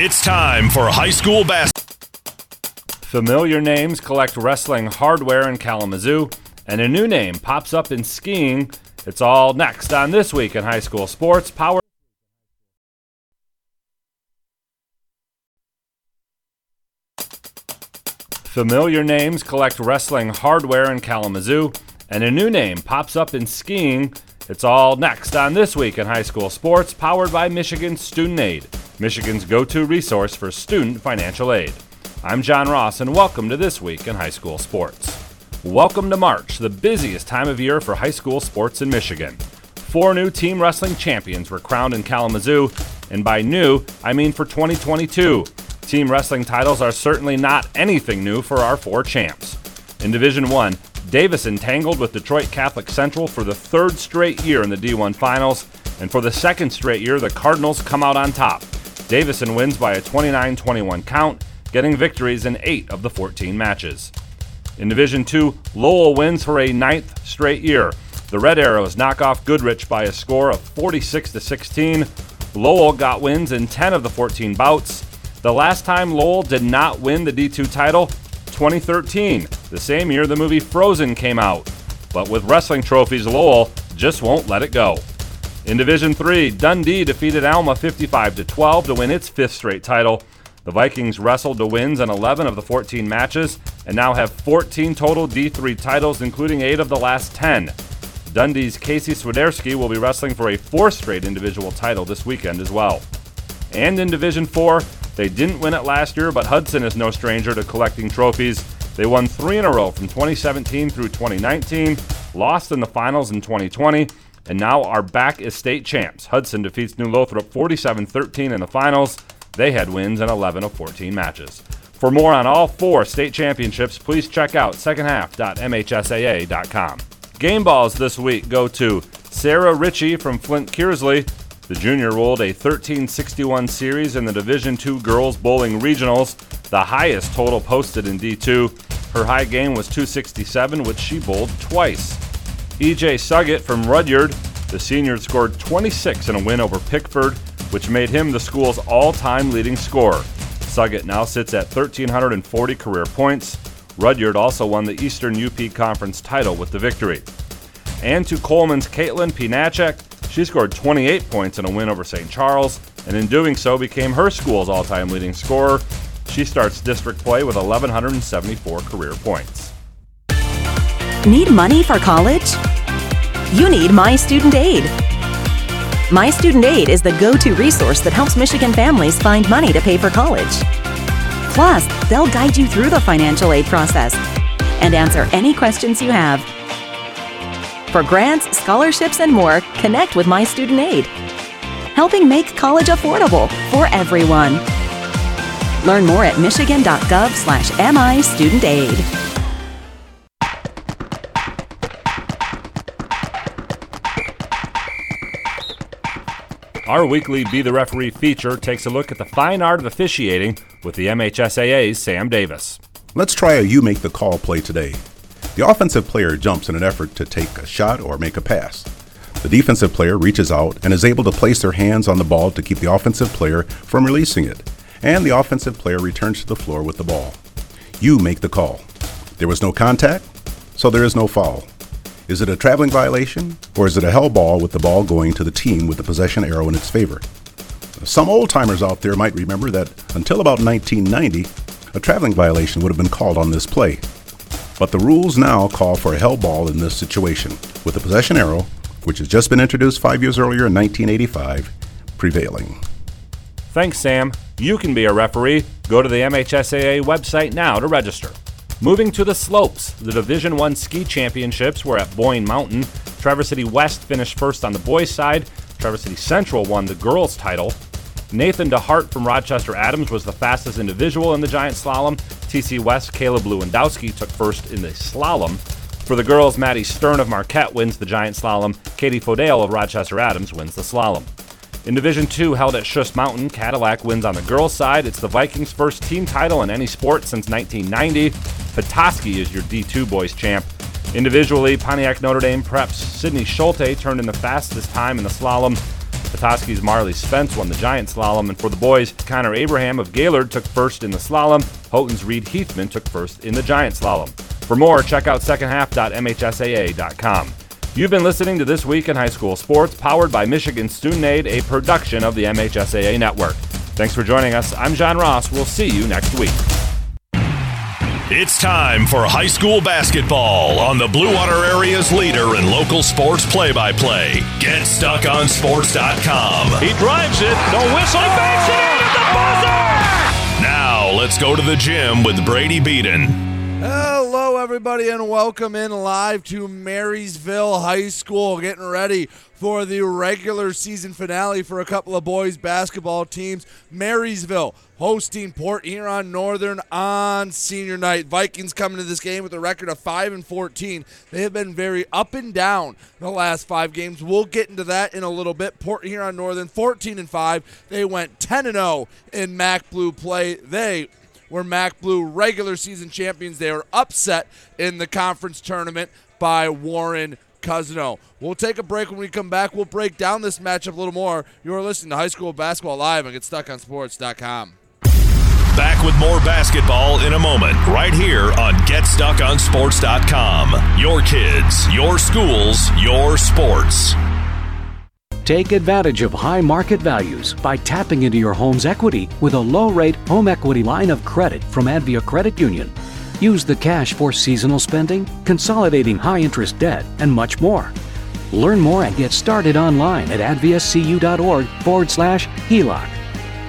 It's time for high school basketball. Familiar names collect wrestling hardware in Kalamazoo, and a new name pops up in skiing. It's all next on This Week in High School Sports, powered. Familiar names collect wrestling hardware in Kalamazoo, and a new name pops up in skiing. It's all next on This Week in High School Sports, powered by Michigan Student Aid, Michigan's go to resource for student financial aid. I'm John Ross, and welcome to This Week in High School Sports. Welcome to March, the busiest time of year for high school sports in Michigan. Four new team wrestling champions were crowned in Kalamazoo, and by new, I mean for 2022. Team wrestling titles are certainly not anything new for our four champs. In Division 1, Davison entangled with Detroit Catholic Central for the third straight year in the D1 Finals, and for the second straight year, the Cardinals come out on top. Davison wins by a 29 21 count, getting victories in 8 of the 14 matches. In Division 2, Lowell wins for a ninth straight year. The Red Arrows knock off Goodrich by a score of 46 16. Lowell got wins in 10 of the 14 bouts. The last time Lowell did not win the D2 title, 2013, the same year the movie Frozen came out. But with wrestling trophies, Lowell just won't let it go. In Division 3, Dundee defeated Alma 55 12 to win its fifth straight title. The Vikings wrestled to wins in 11 of the 14 matches and now have 14 total D3 titles, including 8 of the last 10. Dundee's Casey Swiderski will be wrestling for a fourth straight individual title this weekend as well. And in Division 4, they didn't win it last year, but Hudson is no stranger to collecting trophies. They won three in a row from 2017 through 2019, lost in the finals in 2020, and now are back as state champs. Hudson defeats New Lothrop 47 13 in the finals. They had wins in 11 of 14 matches. For more on all four state championships, please check out secondhalf.mhsaa.com. Game balls this week go to Sarah Ritchie from Flint Kearsley, the junior rolled a 1361 series in the Division II Girls Bowling Regionals, the highest total posted in D2. Her high game was 267, which she bowled twice. EJ Suggett from Rudyard, the senior scored 26 in a win over Pickford, which made him the school's all time leading scorer. Suggett now sits at 1,340 career points. Rudyard also won the Eastern UP Conference title with the victory. And to Coleman's Caitlin Pinachek, she scored 28 points in a win over St. Charles, and in doing so became her school's all time leading scorer. She starts district play with 1,174 career points. Need money for college? You need My Student Aid. My Student Aid is the go to resource that helps Michigan families find money to pay for college. Plus, they'll guide you through the financial aid process and answer any questions you have. For grants, scholarships, and more, connect with My Student Aid, helping make college affordable for everyone. Learn more at michigan.gov slash MI Student Aid. Our weekly Be the Referee feature takes a look at the fine art of officiating with the MHSAA's Sam Davis. Let's try a You Make the Call play today. The offensive player jumps in an effort to take a shot or make a pass. The defensive player reaches out and is able to place their hands on the ball to keep the offensive player from releasing it, and the offensive player returns to the floor with the ball. You make the call. There was no contact, so there is no foul. Is it a traveling violation, or is it a held ball with the ball going to the team with the possession arrow in its favor? Some old timers out there might remember that until about 1990, a traveling violation would have been called on this play. But the rules now call for a held ball in this situation, with the possession arrow, which has just been introduced five years earlier in 1985, prevailing. Thanks, Sam. You can be a referee. Go to the MHSAA website now to register. Moving to the slopes, the Division One ski championships were at Boyne Mountain. Traverse City West finished first on the boys' side. Traverse City Central won the girls' title. Nathan DeHart from Rochester Adams was the fastest individual in the giant slalom. TC West, Caleb Lewandowski took first in the slalom. For the girls, Maddie Stern of Marquette wins the giant slalom. Katie Fodale of Rochester Adams wins the slalom. In Division 2, held at Schuss Mountain, Cadillac wins on the girls' side. It's the Vikings' first team title in any sport since 1990. Petoskey is your D2 boys champ. Individually, Pontiac Notre Dame Prep's Sydney Schulte turned in the fastest time in the slalom. Petoskey's Marley Spence won the giant slalom, and for the boys, Connor Abraham of Gaylord took first in the slalom. Houghton's Reed Heathman took first in the giant slalom. For more, check out secondhalf.mhsaa.com. You've been listening to This Week in High School Sports, powered by Michigan Student Aid, a production of the MHSAA Network. Thanks for joining us. I'm John Ross. We'll see you next week. It's time for high school basketball on the Blue Water Area's leader in local sports play by play. Get GetStuckOnSports.com. He drives it, no whistle, he banks it in at the buzzer! Now, let's go to the gym with Brady Beaton. Hello, everybody, and welcome in live to Marysville High School. Getting ready for the regular season finale for a couple of boys basketball teams. Marysville hosting Port Huron Northern on senior night. Vikings coming to this game with a record of 5 and 14. They have been very up and down the last 5 games. We'll get into that in a little bit. Port Huron Northern 14 and 5. They went 10 and 0 in MAC Blue play. They were Mac Blue regular season champions. They were upset in the conference tournament by Warren Cousino. We'll take a break when we come back. We'll break down this matchup a little more. You're listening to High School Basketball Live and GetStuckOnSports.com. Back with more basketball in a moment, right here on GetStuckOnSports.com. Your kids, your schools, your sports. Take advantage of high market values by tapping into your home's equity with a low rate home equity line of credit from Advia Credit Union. Use the cash for seasonal spending, consolidating high interest debt, and much more. Learn more and get started online at adviacu.org forward slash HELOC.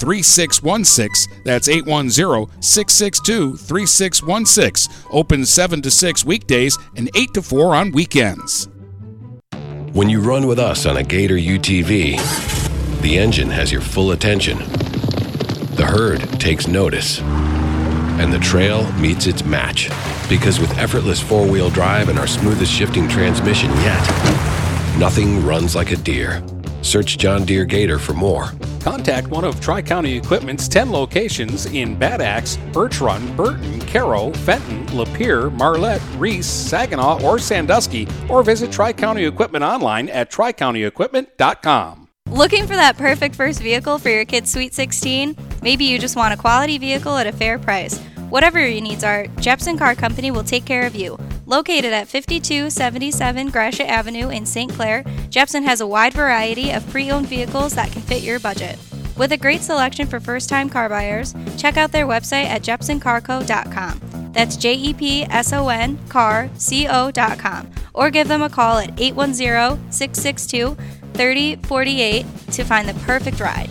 3616. That's 810 662 3616. Open 7 to 6 weekdays and 8 to 4 on weekends. When you run with us on a Gator UTV, the engine has your full attention. The herd takes notice. And the trail meets its match. Because with effortless four wheel drive and our smoothest shifting transmission yet, nothing runs like a Deere. Search John Deere Gator for more. Contact one of Tri County Equipment's 10 locations in Bad Axe, Birch Run, Burton, Caro, Fenton, Lapeer, Marlette, Reese, Saginaw, or Sandusky, or visit Tri County Equipment online at tricountyequipment.com. Looking for that perfect first vehicle for your kid's Sweet 16? Maybe you just want a quality vehicle at a fair price. Whatever your needs are, Jepson Car Company will take care of you. Located at 5277 Gratiot Avenue in St. Clair, Jepson has a wide variety of pre owned vehicles that can fit your budget. With a great selection for first time car buyers, check out their website at jepsoncarco.com. That's J E P S O N carco.com. Or give them a call at 810 662 3048 to find the perfect ride.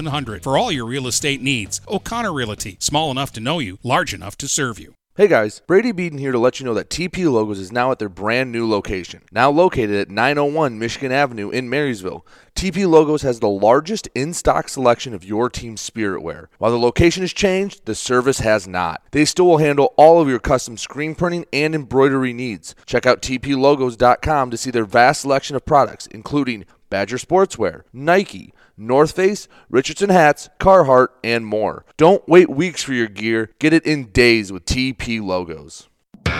8700 for all your real estate needs. O'Connor Realty, small enough to know you, large enough to serve you. Hey guys, Brady Beaton here to let you know that TP Logos is now at their brand new location. Now located at 901 Michigan Avenue in Marysville. TP Logos has the largest in stock selection of your team's spirit wear. While the location has changed, the service has not. They still will handle all of your custom screen printing and embroidery needs. Check out tplogos.com to see their vast selection of products, including Badger Sportswear, Nike, North Face, Richardson hats, Carhartt, and more. Don't wait weeks for your gear. Get it in days with TP logos.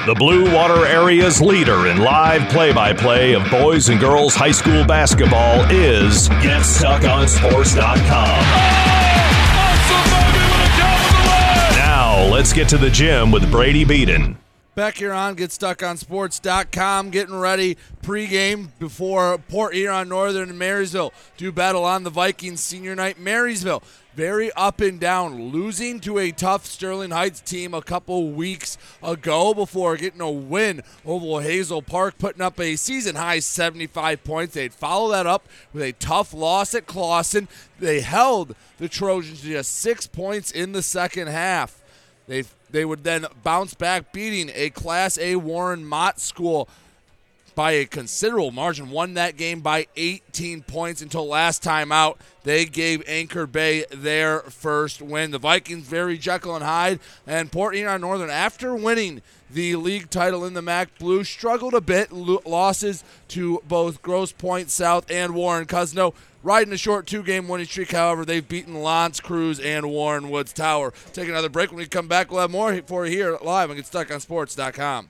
The Blue Water Area's leader in live play by play of boys and girls high school basketball is GetStuckOnSports.com. Now, let's get to the gym with Brady Beaton. Back here on GetStuckOnSports.com, getting ready pregame before Port Huron Northern and Marysville do battle on the Vikings senior night. Marysville very up and down, losing to a tough Sterling Heights team a couple weeks ago before getting a win over Hazel Park, putting up a season high 75 points. They'd follow that up with a tough loss at Clawson. They held the Trojans to just six points in the second half. They they would then bounce back, beating a Class A Warren Mott school by a considerable margin. Won that game by 18 points until last time out. They gave Anchor Bay their first win. The Vikings very Jekyll and Hyde, and Port Huron Northern after winning the league title in the MAC Blue struggled a bit. Losses to both Grosse Pointe South and Warren Cousino. Riding a short two game winning streak, however, they've beaten L'Anse Creuse and Warren Woods Tower. Take another break. When we come back, we'll have more for you here live on GetStuckOnSports.com.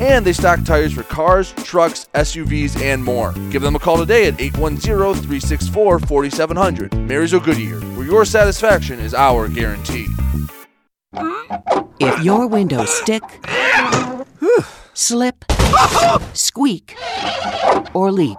and they stock tires for cars, trucks, SUVs, and more. Give them a call today at 810 364 4700. Marysville Goodyear, where your satisfaction is our guarantee guarantee. If your windows stick, slip, squeak, or leak,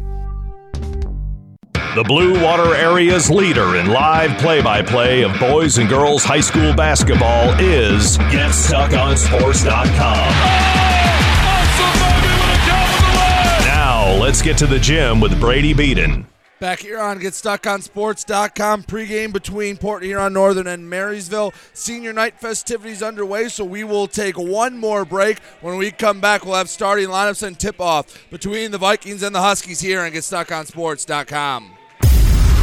The Blue Water Area's leader in live play by play of boys and girls high school basketball is GetStuckOnSports.com. Now, let's get to the gym with Brady Beaton. Back here on GetStuckOnSports.com, pregame between Port Huron Northern and Marysville. Senior night festivities underway, so we will take one more break. When we come back, we'll have starting lineups and tip off between the Vikings and the Huskies here on GetStuckOnSports.com.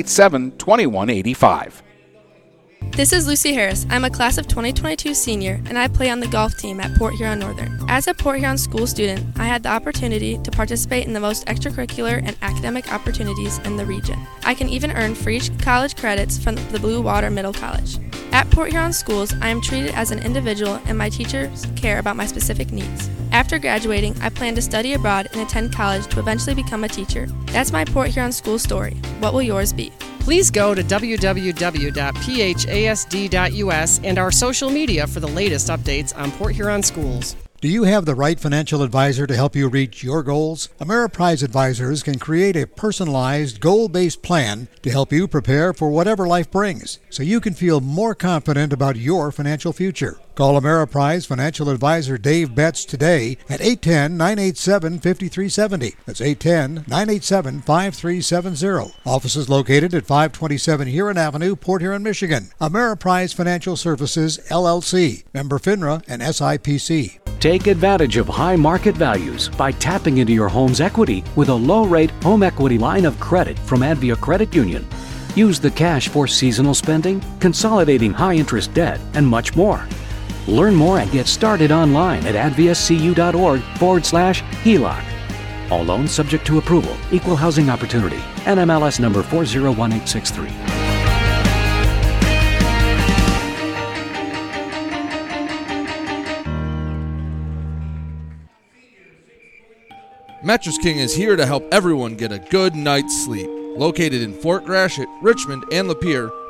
987 2185. This is Lucy Harris. I'm a class of 2022 senior and I play on the golf team at Port Huron Northern. As a Port Huron school student, I had the opportunity to participate in the most extracurricular and academic opportunities in the region. I can even earn free college credits from the Blue Water Middle College. At Port Huron schools, I am treated as an individual and my teachers care about my specific needs. After graduating, I plan to study abroad and attend college to eventually become a teacher. That's my Port Huron school story. What will yours be? Please go to www.phasd.us and our social media for the latest updates on Port Huron schools. Do you have the right financial advisor to help you reach your goals? Ameriprise Advisors can create a personalized, goal based plan to help you prepare for whatever life brings so you can feel more confident about your financial future. Call Ameriprise Financial Advisor Dave Betts today at 810 987 5370. That's 810 987 5370. Office is located at 527 Huron Avenue, Port Huron, Michigan. Ameriprise Financial Services, LLC. Member FINRA and SIPC. Take advantage of high market values by tapping into your home's equity with a low rate home equity line of credit from Advia Credit Union. Use the cash for seasonal spending, consolidating high interest debt, and much more. Learn more and get started online at adviacu.org forward slash HELOC. All loans subject to approval, equal housing opportunity, NMLS number 401863. Mattress King is here to help everyone get a good night's sleep. Located in Fort Gratiot, Richmond, and Lapeer,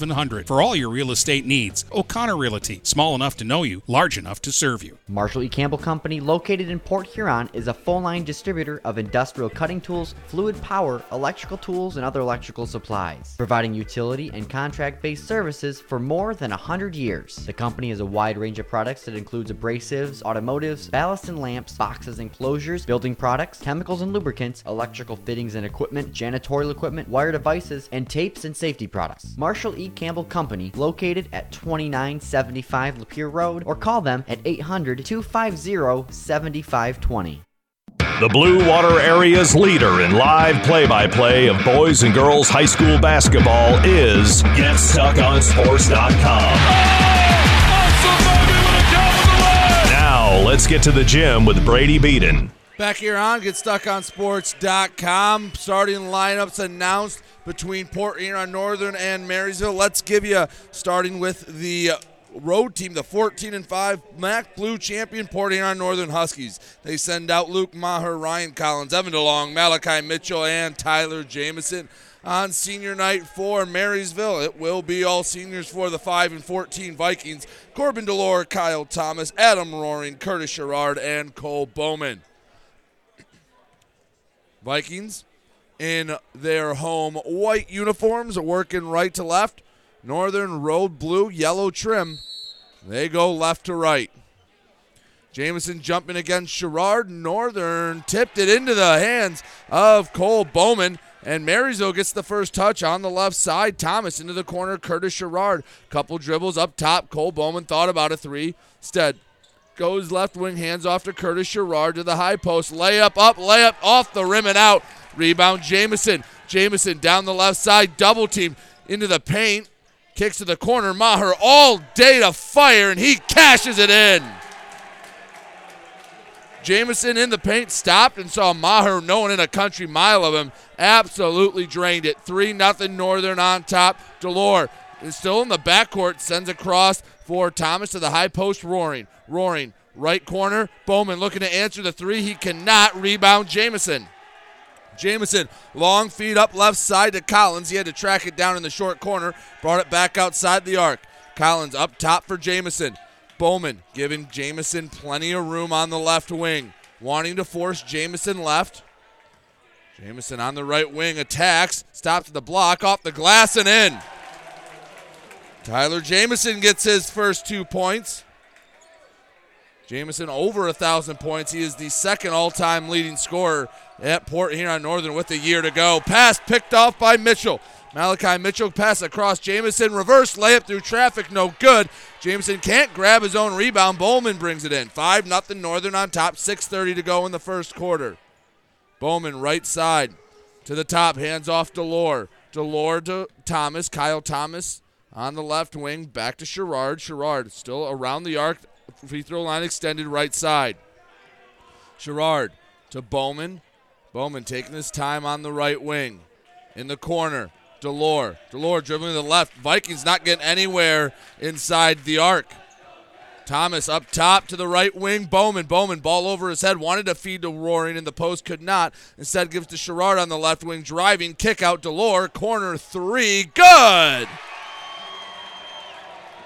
8700 for all your real estate needs. O'Connor Realty, small enough to know you, large enough to serve you. Marshall E. Campbell Company, located in Port Huron, is a full line distributor of industrial cutting tools, fluid power, electrical tools, and other electrical supplies, providing utility and contract based services for more than 100 years. The company has a wide range of products that includes abrasives, automotives, ballast and lamps, boxes and closures, building products, chemicals and lubricants, electrical fittings and equipment, janitorial equipment, wire devices, and tapes and safety products. Marshall E. Campbell Company, located at 2975 Lapeer Road, or call them at 800 250 7520. The Blue Water Area's leader in live play by play of boys and girls high school basketball is GetStuckOnSports.com. Now, let's get to the gym with Brady Beaton. Back here on GetStuckOnSports.com. Starting lineups announced between Port Huron Northern and Marysville. Let's give you starting with the road team, the 14 and 5 MAC Blue champion Port Huron Northern Huskies. They send out Luke Maher, Ryan Collins, Evan DeLong, Malachi Mitchell, and Tyler Jamison on senior night for Marysville. It will be all seniors for the 5 and 14 Vikings. Corbin Delore, Kyle Thomas, Adam Roaring, Curtis Sherrard, and Cole Bowman. Vikings in their home white uniforms, working right to left. Northern road blue, yellow trim. They go left to right. Jamison jumping against Sherrard. Northern tipped it into the hands of Cole Bowman. And Marysville gets the first touch on the left side. Thomas into the corner. Curtis Sherrard. Couple dribbles up top. Cole Bowman thought about a three. Instead, goes left wing, hands off to Curtis Sherrard to the high post. Layup up, layup off the rim and out. Rebound Jamison. Jamison down the left side. Double team into the paint. Kicks to the corner. Maher all day to fire, and he cashes it in. Jamison in the paint stopped and saw Maher, no one in a country mile of him, absolutely drained it. 3 0 Northern on top. Delore is still in the backcourt, sends across for Thomas to the high post, roaring. Roaring. Right corner. Bowman looking to answer the three. He cannot rebound Jamison. Jamison, long feed up left side to Collins. He had to track it down in the short corner, brought it back outside the arc. Collins up top for Jamison. Bowman giving Jamison plenty of room on the left wing, wanting to force Jamison left. Jamison on the right wing attacks, stops the block, off the glass and in. Tyler Jamison gets his first two points. Jamison over a thousand points. He is the second all-time leading scorer at Port Huron Northern with a year to go. Pass picked off by Mitchell. Malachi Mitchell pass across Jamison. Reverse layup through traffic, no good. Jamison can't grab his own rebound. Bowman brings it in. 5 0 Northern on top. 6.30 to go in the first quarter. Bowman right side to the top. Hands off Delore. Delore to Thomas. Kyle Thomas on the left wing. Back to Sherrard. Sherrard still around the arc. Free throw line extended right side. Sherrard to Bowman. Bowman taking his time on the right wing. In the corner, Delore. Delore dribbling to the left. Vikings not getting anywhere inside the arc. Thomas up top to the right wing. Bowman. Bowman ball over his head. Wanted to feed to Roaring in the post. Could not. Instead gives to Sherrard on the left wing. Driving. Kick out Delore. Corner three. Good.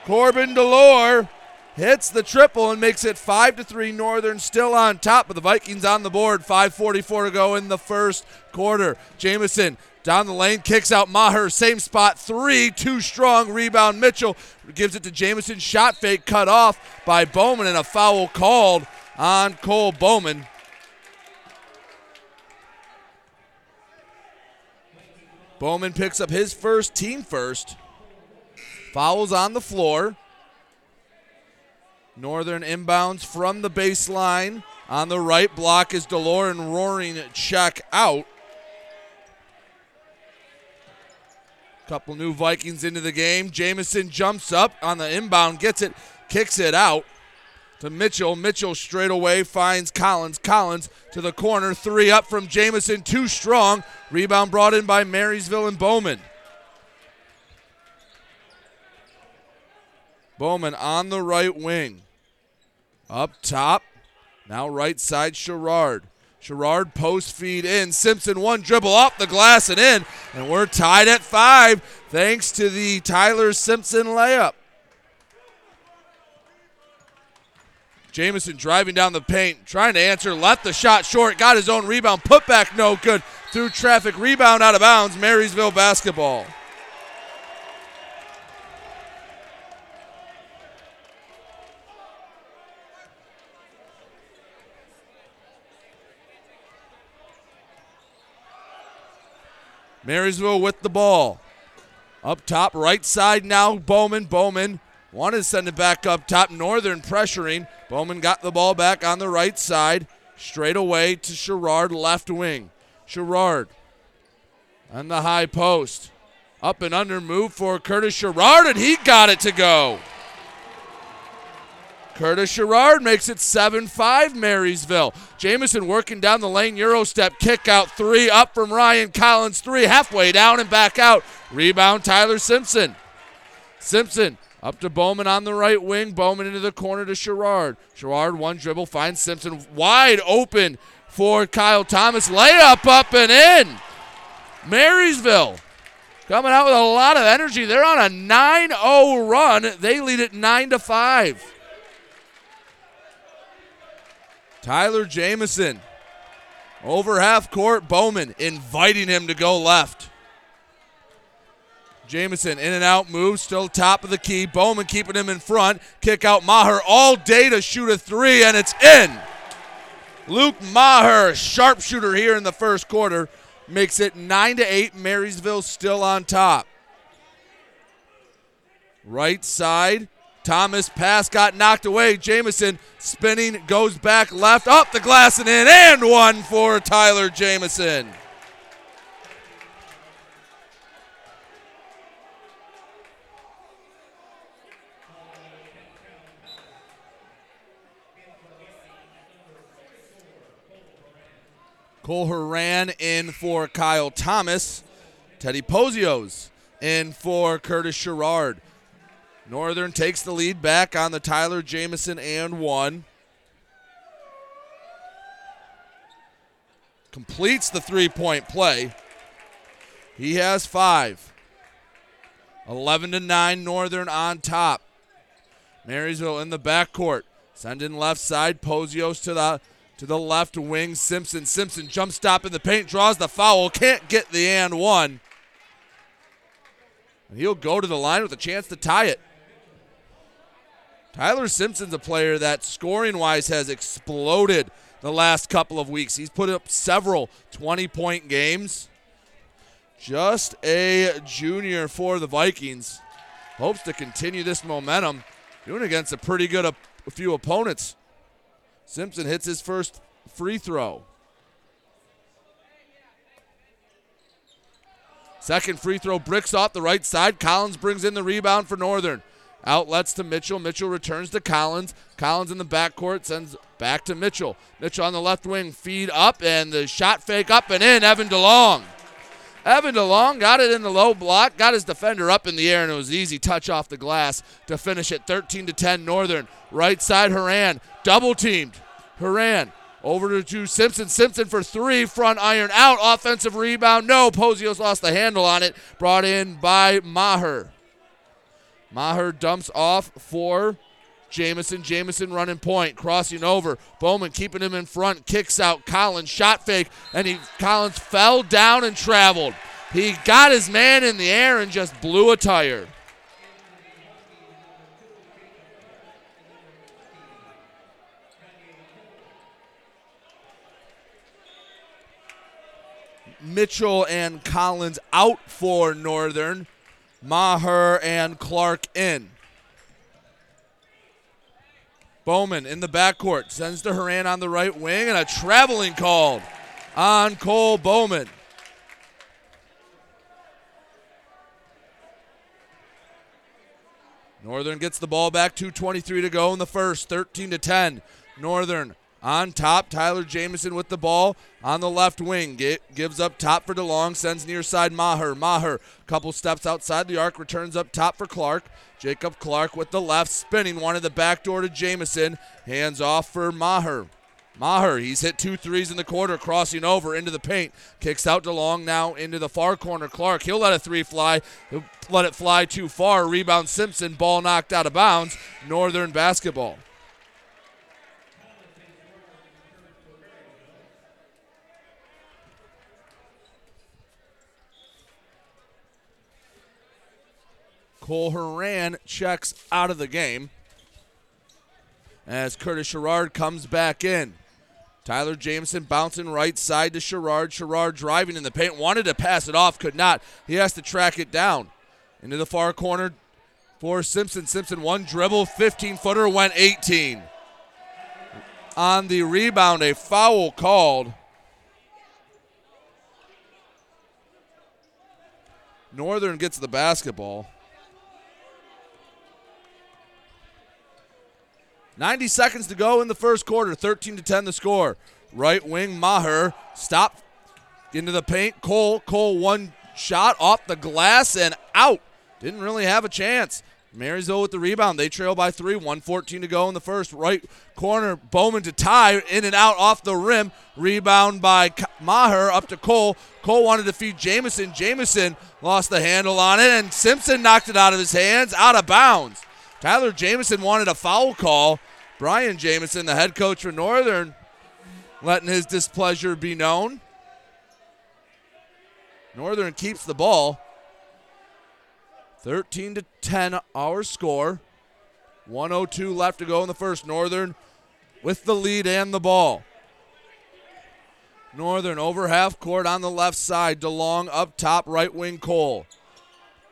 Corbin Delore hits the triple and makes it 5 to 3 Northern still on top of the Vikings on the board. 544 to go in the first quarter. Jamison down the lane kicks out Maher same spot 3 too strong rebound Mitchell gives it to Jamison shot fake cut off by Bowman and a foul called on Cole Bowman. Bowman picks up his first team first fouls on the floor Northern inbounds from the baseline. On the right block is DeLorean roaring check out. Couple new Vikings into the game. Jamison jumps up on the inbound, gets it, kicks it out to Mitchell. Mitchell straight away finds Collins. Collins to the corner. Three up from Jamison, too strong. Rebound brought in by Marysville and Bowman. Bowman on the right wing. Up top. Now right side Sherrard. Sherrard post feed in. Simpson one dribble off the glass and in. And we're tied at five thanks to the Tyler Simpson layup. Jamison driving down the paint, trying to answer, left the shot short, got his own rebound, put back no good. Through traffic, rebound out of bounds, Marysville basketball. Marysville with the ball. Up top, right side now, Bowman. Bowman wanted to send it back up top. Northern pressuring. Bowman got the ball back on the right side. Straight away to Sherrard, left wing. Sherrard on the high post. Up and under move for Curtis Sherrard, and he got it to go. Curtis Sherrard makes it 7 5 Marysville. Jamison working down the lane, Euro step, kick out three, up from Ryan Collins, three, halfway down and back out. Rebound, Tyler Simpson. Simpson up to Bowman on the right wing. Bowman into the corner to Sherrard. Sherrard, one dribble, finds Simpson wide open for Kyle Thomas. Layup up and in. Marysville coming out with a lot of energy. They're on a 9 0 run. They lead it 9 to 5. Tyler Jamison over half court. Bowman inviting him to go left. Jamison in and out move, still top of the key. Bowman keeping him in front. Kick out Maher all day to shoot a three, and it's in. Luke Maher, sharpshooter here in the first quarter, makes it nine to eight. Marysville still on top. Right side, Thomas pass got knocked away. Jamison spinning, goes back left, up the glass and in, and one for Tyler Jamison. Cole Horan in for Kyle Thomas. Teddy Pozios in for Curtis Sherrard. Northern takes the lead back on the Tyler Jamison and one. Completes the three point play. He has five. 11 to 9, Northern on top. Marysville in the backcourt. Sending left side. Posios to the to the left wing. Simpson. Simpson jump stop in the paint, draws the foul, can't get the and one. And he'll go to the line with a chance to tie it. Tyler Simpson's a player that scoring wise has exploded the last couple of weeks. He's put up several 20 point games. Just a junior for the Vikings. Hopes to continue this momentum. Doing against a pretty good few opponents. Simpson hits his first free throw. Second free throw bricks off the right side. Collins brings in the rebound for Northern. Outlets to Mitchell. Mitchell returns to Collins. Collins in the backcourt sends back to Mitchell. Mitchell on the left wing. Feed up and the shot fake up and in. Evan DeLong. Evan DeLong got it in the low block, got his defender up in the air, and it was easy touch off the glass to finish it 13 to 10 Northern. Right side Haran double teamed. Haran over to Simpson. Simpson for three, front iron out, offensive rebound. No, Posios lost the handle on it. Brought in by Maher. Maher dumps off for Jamison. Jamison running point, crossing over. Bowman keeping him in front, kicks out. Collins shot fake, and he Collins fell down and traveled. He got his man in the air and just blew a tire. Mitchell and Collins out for Northern. Maher and Clark in. Bowman in the backcourt sends to Haran on the right wing and a traveling called on Cole Bowman. Northern gets the ball back, 2.23 to go in the first, 13 to 10. Northern on top. Tyler Jamison with the ball on the left wing. Get, gives up top for DeLong. Sends near side Maher. Maher, couple steps outside the arc, returns up top for Clark. Jacob Clark with the left, spinning, wanted the back door to Jamison. Hands off for Maher. Maher, he's hit two threes in the quarter, crossing over into the paint. Kicks out DeLong now into the far corner. Clark, he'll let a three fly. He'll let it fly too far. Rebound Simpson, ball knocked out of bounds. Northern basketball. Cole Horan checks out of the game as Curtis Sherrard comes back in. Tyler Jamison bouncing right side to Sherrard. Sherrard driving in the paint, wanted to pass it off, could not. He has to track it down. Into the far corner for Simpson. Simpson, one dribble, 15 footer, went 18. On the rebound, a foul called. Northern gets the basketball. 90 seconds to go in the first quarter. 13 to 10 the score. Right wing Maher stop into the paint. Cole Cole one shot off the glass and out. Didn't really have a chance. Marysville with the rebound. They trail by three. 114 to go in the first. Right corner. Bowman to tie. In and out off the rim. Rebound by Maher up to Cole. Cole wanted to feed Jamison. Jamison lost the handle on it, and Simpson knocked it out of his hands, out of bounds. Tyler Jamison wanted a foul call. Brian Jamison, the head coach for Northern, letting his displeasure be known. Northern keeps the ball. 13 to 10 our score. 102 left to go in the first. Northern with the lead and the ball. Northern over half court on the left side. DeLong up top, right wing Cole.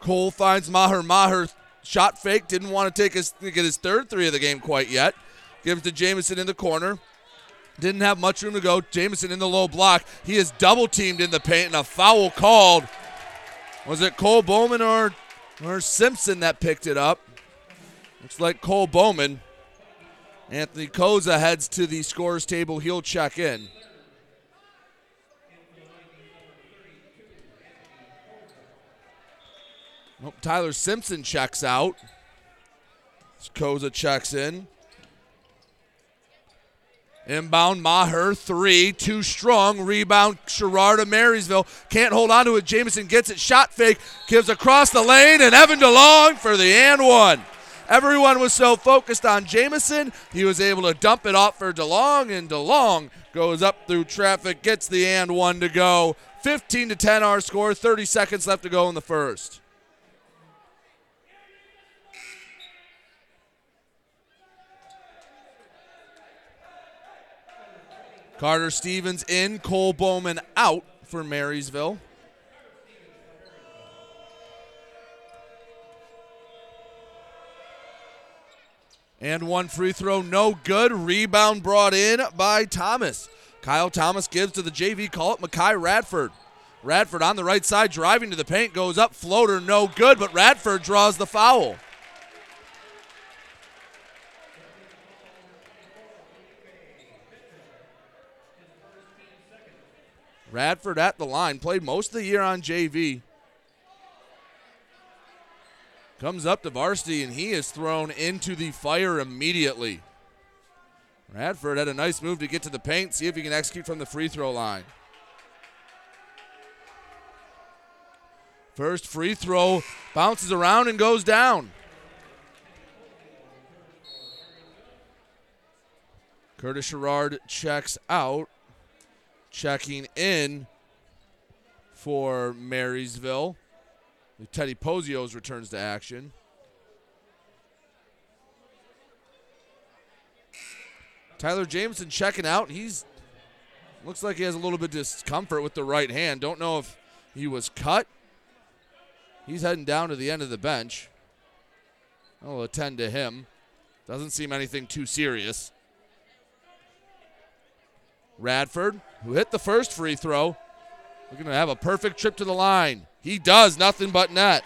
Cole finds Maher. Maher shot fake. Didn't want to take his get his third three of the game quite yet. Gives to Jamison in the corner. Didn't have much room to go. Jamison in the low block. He is double teamed in the paint and a foul called. Was it Cole Bowman or or Simpson that picked it up? Looks like Cole Bowman. Anthony Koza heads to the scores table. He'll check in. Tyler Simpson checks out. Koza checks in. Inbound Maher, three, too strong. Rebound Sherrard Marysville. Can't hold on to it. Jamison gets it. Shot fake. Gives across the lane, and Evan DeLong for the and one. Everyone was so focused on Jamison, he was able to dump it off for DeLong, and DeLong goes up through traffic, gets the and one to go. 15 to 10 our score, 30 seconds left to go in the first. Carter Stevens in, Cole Bowman out for Marysville. And one free throw, no good. Rebound brought in by Thomas. Kyle Thomas gives to the JV call it Makai Radford. Radford on the right side, driving to the paint, goes up, floater, no good, but Radford draws the foul. Radford at the line, played most of the year on JV. Comes up to varsity and he is thrown into the fire immediately. Radford had a nice move to get to the paint, see if he can execute from the free throw line. First free throw bounces around and goes down. Curtis Sherrard checks out checking in for Marysville. Teddy Pozios returns to action. Tyler Jamison checking out. He's looks like he has a little bit of discomfort with the right hand. Don't know if he was cut. He's heading down to the end of the bench. I'll attend to him. Doesn't seem anything too serious. Radford, who hit the first free throw, looking to have a perfect trip to the line. He does, nothing but net.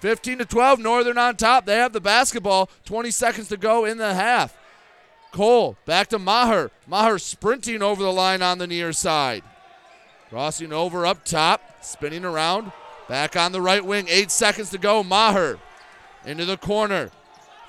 15 to 12, Northern on top. They have the basketball. 20 seconds to go in the half. Cole back to Maher. Maher sprinting over the line on the near side. Crossing over up top, spinning around. Back on the right wing. Eight seconds to go. Maher into the corner.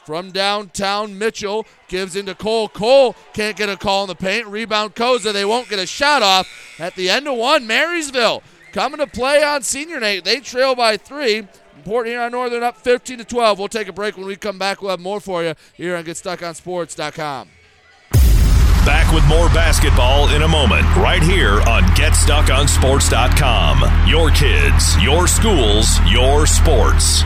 From downtown, Mitchell gives into Cole. Cole can't get a call in the paint. Rebound Koza. They won't get a shot off. At the end of one, Marysville coming to play on senior night. They trail by three. Port Huron Northern up 15 to 12. We'll take a break. When we come back, we'll have more for you here on GetStuckOnSports.com. Back with more basketball in a moment, right here on GetStuckOnSports.com. Your kids, your schools, your sports.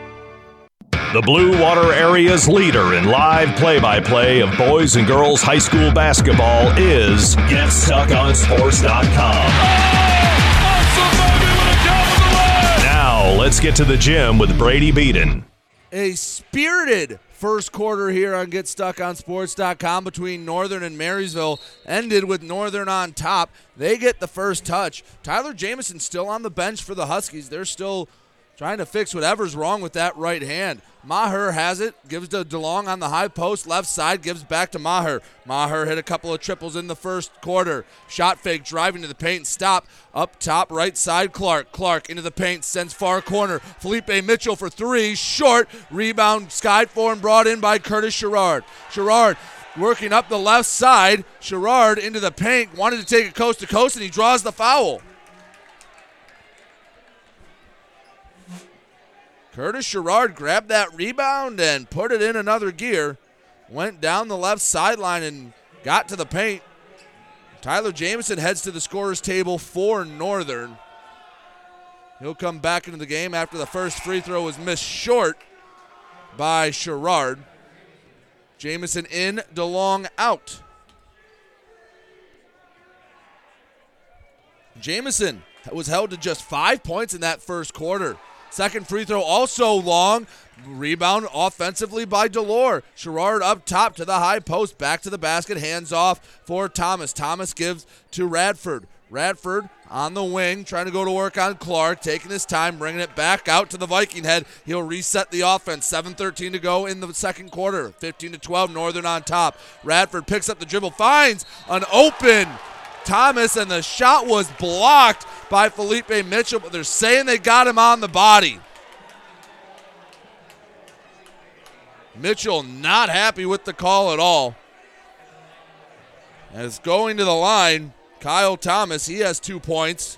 The Blue Water Area's leader in live play by play of boys and girls high school basketball is GetStuckOnSports.com. Now, let's get to the gym with Brady Beaton. A spirited first quarter here on GetStuckOnSports.com between Northern and Marysville ended with Northern on top. They get the first touch. Tyler Jamison still on the bench for the Huskies. They're still trying to fix whatever's wrong with that right hand. Maher has it, gives to DeLong on the high post, left side, gives back to Maher. Maher hit a couple of triples in the first quarter. Shot fake, driving to the paint, stop. Up top, right side, Clark. Clark into the paint, sends far corner. Felipe Mitchell for three, short. Rebound, skied for and brought in by Curtis Sherrard. Sherrard working up the left side. Sherrard into the paint, wanted to take it coast to coast, and he draws the foul. Curtis Sherrard grabbed that rebound and put it in another gear. Went down the left sideline and got to the paint. Tyler Jamison heads to the scorer's table for Northern. He'll come back into the game after the first free throw was missed short by Sherrard. Jamison in, DeLong out. Jamison was held to just five points in that first quarter. Second free throw also long. Rebound offensively by Delore. Sherrard up top to the high post. Back to the basket. Hands off for Thomas. Thomas gives to Radford. Radford on the wing, trying to go to work on Clark, taking his time, bringing it back out to the Viking head. He'll reset the offense. 7:13 to go in the second quarter. 15 to 12, Northern on top. Radford picks up the dribble, finds an open Thomas, and the shot was blocked by Felipe Mitchell, but they're saying they got him on the body. Mitchell not happy with the call at all. As going to the line, Kyle Thomas, he has two points.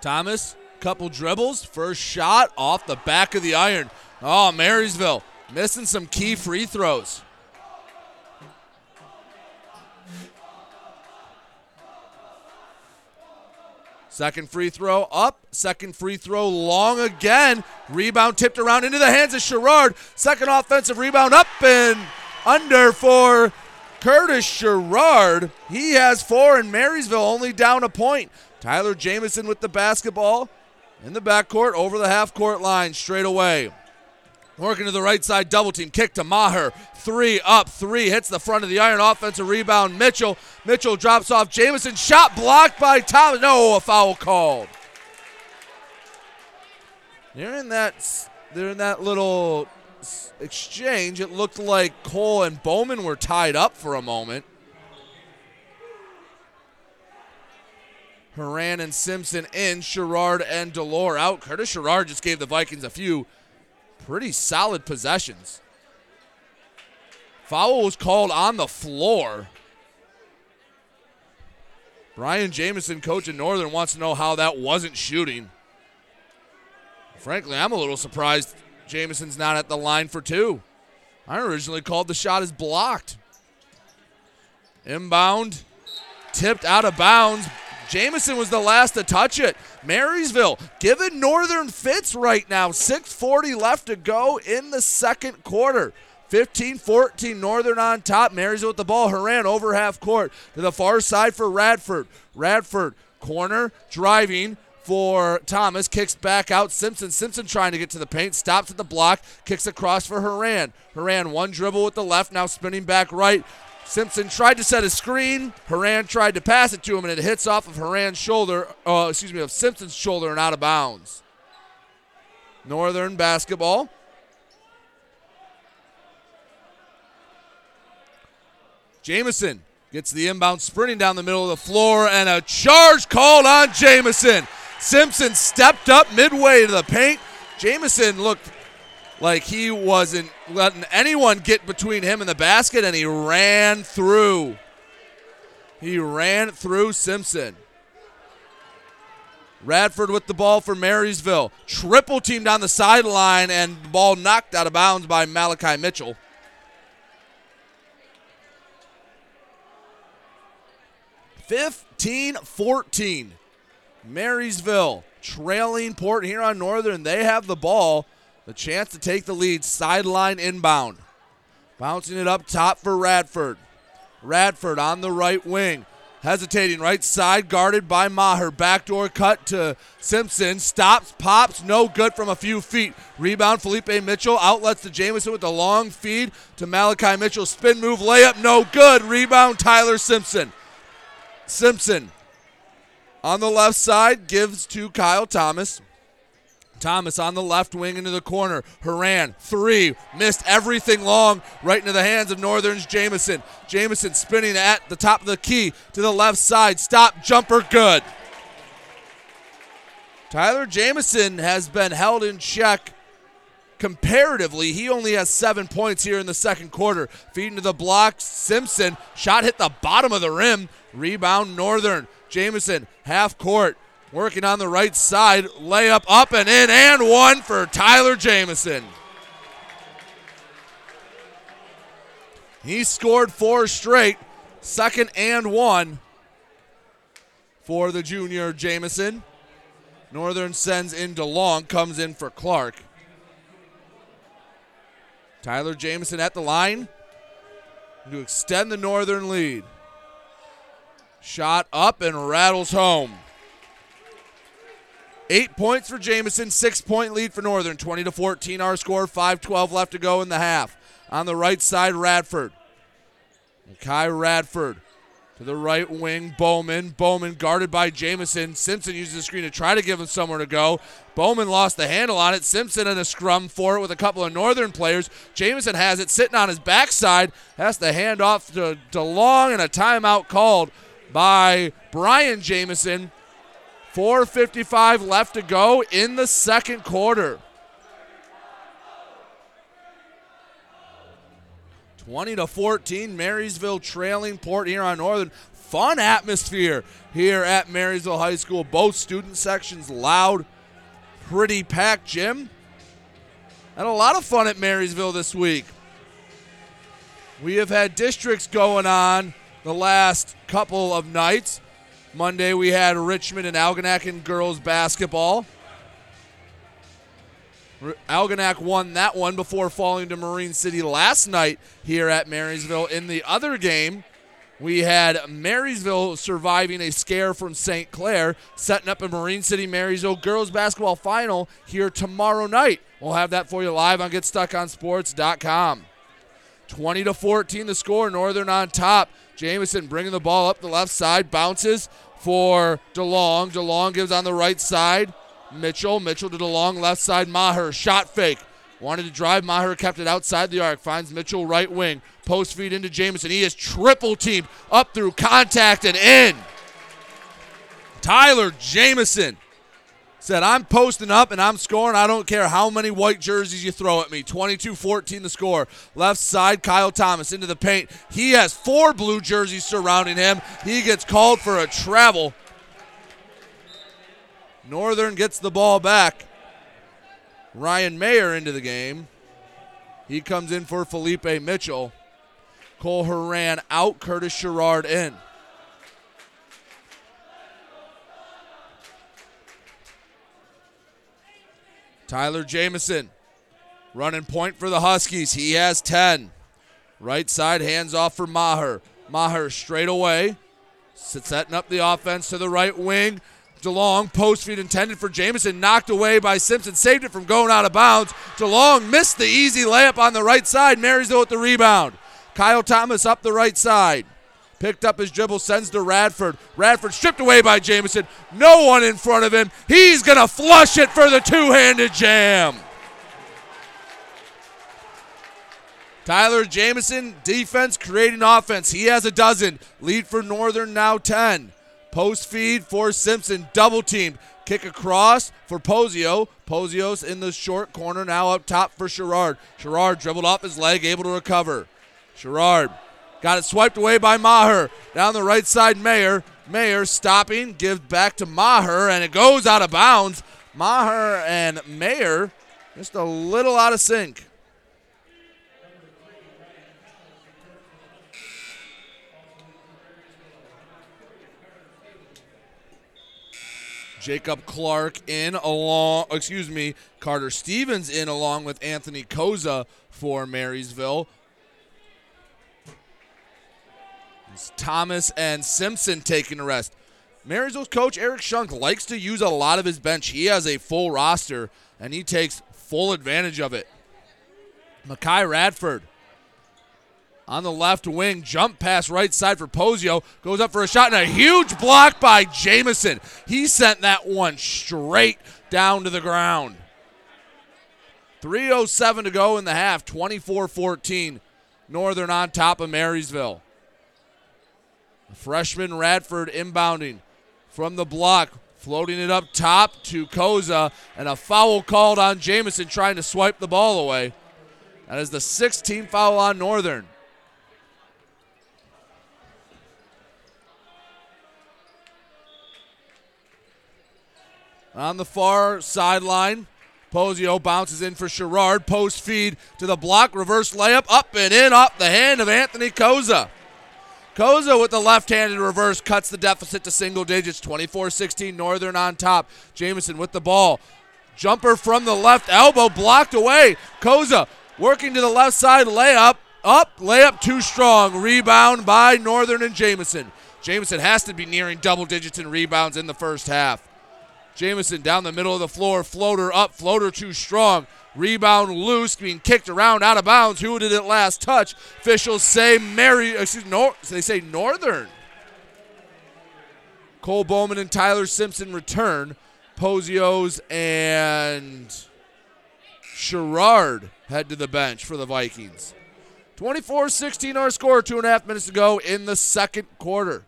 Thomas, couple dribbles, first shot off the back of the iron. Oh, Marysville missing some key free throws. Second free throw up. Second free throw long again. Rebound tipped around into the hands of Sherrard. Second offensive rebound up and under for Curtis Sherrard. He has four, and Marysville only down a point. Tyler Jamison with the basketball in the backcourt over the half court line straight away. Working to the right side, double team, kick to Maher. Three up, three hits the front of the iron. Offensive rebound, Mitchell. Mitchell drops off Jamison. Shot blocked by Thomas. No, a foul called. During that, in that little exchange, it looked like Cole and Bowman were tied up for a moment. Haran and Simpson in, Sherrard and Delore out. Curtis Sherrard just gave the Vikings a few pretty solid possessions. Foul was called on the floor. Brian Jamison, coach in Northern, wants to know how that wasn't shooting. Frankly, I'm a little surprised Jamison's not at the line for two. I originally called the shot as blocked. Inbound, tipped out of bounds. Jamison was the last to touch it. Marysville giving Northern fits right now. 6.40 left to go in the second quarter. 15 14, Northern on top. Marysville with the ball. Haran over half court to the far side for Radford. Radford, corner, driving for Thomas. Kicks back out. Simpson. Simpson trying to get to the paint. Stops at the block. Kicks across for Haran. Haran, one dribble with the left. Now spinning back right. Simpson tried to set a screen. Haran tried to pass it to him, and it hits off of Haran's shoulder, uh, excuse me, of Simpson's shoulder and out of bounds. Northern basketball. Jamison gets the inbound, sprinting down the middle of the floor, and a charge called on Jamison. Simpson stepped up midway to the paint. Jamison looked like he wasn't letting anyone get between him and the basket, and he ran through. He ran through Simpson. Radford with the ball for Marysville. Triple team down the sideline, and the ball knocked out of bounds by Malachi Mitchell. Fifteen fourteen. Marysville trailing Port Huron Northern. They have the ball, the chance to take the lead. Sideline inbound. Bouncing it up top for Radford. Radford on the right wing. Hesitating right side, guarded by Maher. Backdoor cut to Simpson. Stops, pops, no good from a few feet. Rebound, Felipe Mitchell. Outlets to Jamison with a long feed to Malachi Mitchell. Spin move, layup, no good. Rebound, Tyler Simpson. Simpson on the left side gives to Kyle Thomas. Thomas on the left wing into the corner. Haran, three, missed everything long, right into the hands of Northern's Jamison. Jamison spinning at the top of the key to the left side. Stop, jumper, good. Tyler Jamison has been held in check comparatively. He only has seven points here in the second quarter. Feeding to the block, Simpson. Shot hit the bottom of the rim. Rebound, Northern. Jamison, half court. Working on the right side. Layup up and in, and one for Tyler Jamison. He scored four straight, second and one for the junior Jamison. Northern sends in DeLong, comes in for Clark. Tyler Jamison at the line to extend the Northern lead. Shot up and rattles home. Eight points for Jamison, six point lead for Northern. 20 to 14 our score, 5-12 left to go in the half. On the right side, Radford. Kai Radford to the right wing, Bowman. Bowman guarded by Jamison. Simpson uses the screen to try to give him somewhere to go. Bowman lost the handle on it. Simpson in a scrum for it with a couple of Northern players. Jamison has it sitting on his backside. Has to hand off to DeLong and a timeout called by Brian Jamison. 4.55 left to go in the second quarter. 20 to 14, Marysville trailing Port Huron Northern. Fun atmosphere here at Marysville High School. Both student sections loud, pretty packed gym. Had a lot of fun at Marysville this week. We have had districts going on the last couple of nights. Monday we had Richmond and Algonac girls basketball. Algonac won that one before falling to Marine City last night here at Marysville. In the other game, we had Marysville surviving a scare from St. Clair, setting up a Marine City Marysville girls basketball final here tomorrow night. We'll have that for you live on GetStuckOnSports.com. 20 to 14 the score, Northern on top. Jamison bringing the ball up the left side, bounces for DeLong. DeLong gives on the right side. Mitchell, Mitchell to DeLong, left side, Maher, shot fake. Wanted to drive, Maher kept it outside the arc, finds Mitchell right wing. Post feed into Jamison. He is triple teamed up through contact and in. Tyler Jamison said, I'm posting up and I'm scoring. I don't care how many white jerseys you throw at me. 22 14 the score. Left side, Kyle Thomas into the paint. He has four blue jerseys surrounding him. He gets called for a travel. Northern gets the ball back. Ryan Mayer into the game. He comes in for Felipe Mitchell. Cole Haran out, Curtis Sherrard in. Tyler Jamison running point for the Huskies. He has 10. Right side hands off for Maher. Maher straight away. Setting up the offense to the right wing. DeLong, post feed intended for Jamison, knocked away by Simpson, saved it from going out of bounds. DeLong missed the easy layup on the right side. Marysville with the rebound. Kyle Thomas up the right side. Picked up his dribble, sends to Radford. Radford stripped away by Jamison. No one in front of him. He's going to flush it for the two handed jam. Tyler Jamison, defense creating offense. He has a dozen. Lead for Northern now 10. Post feed for Simpson, double teamed. Kick across for Posio. Posios in the short corner, now up top for Sherrard. Sherrard dribbled off his leg, able to recover. Sherrard got it swiped away by Maher. Down the right side, Mayer. Mayer stopping, gives back to Maher, and it goes out of bounds. Maher and Mayer just a little out of sync. Jacob Clark in along, excuse me, Carter Stevens in along with Anthony Koza for Marysville. It's Thomas and Simpson taking a rest. Marysville's coach Eric Shunk likes to use a lot of his bench. He has a full roster and he takes full advantage of it. Makai Radford on the left wing, jump pass right side for Posio, goes up for a shot and a huge block by Jamison. He sent that one straight down to the ground. 307 to go in the half, 24-14. Northern on top of Marysville. Freshman Radford inbounding from the block, floating it up top to Koza, and a foul called on Jamison trying to swipe the ball away. That is the 16th foul on Northern. On the far sideline, Posio bounces in for Sherrard. Post feed to the block, reverse layup, up and in, off the hand of Anthony Koza. Koza with the left-handed reverse cuts the deficit to single digits. 24-16 Northern on top. Jamison with the ball. Jumper from the left elbow blocked away. Koza working to the left side layup. Up, layup too strong. Rebound by Northern and Jamison. Jamison has to be nearing double digits in rebounds in the first half. Jamison down the middle of the floor, floater up, floater too strong. Rebound loose, being kicked around out of bounds. Who did it last touch? Officials say Mary, excuse nor, they say Northern. Cole Bowman and Tyler Simpson return. Posios and Sherrard head to the bench for the Vikings. 24 16 our score, two and a half minutes to go in the second quarter.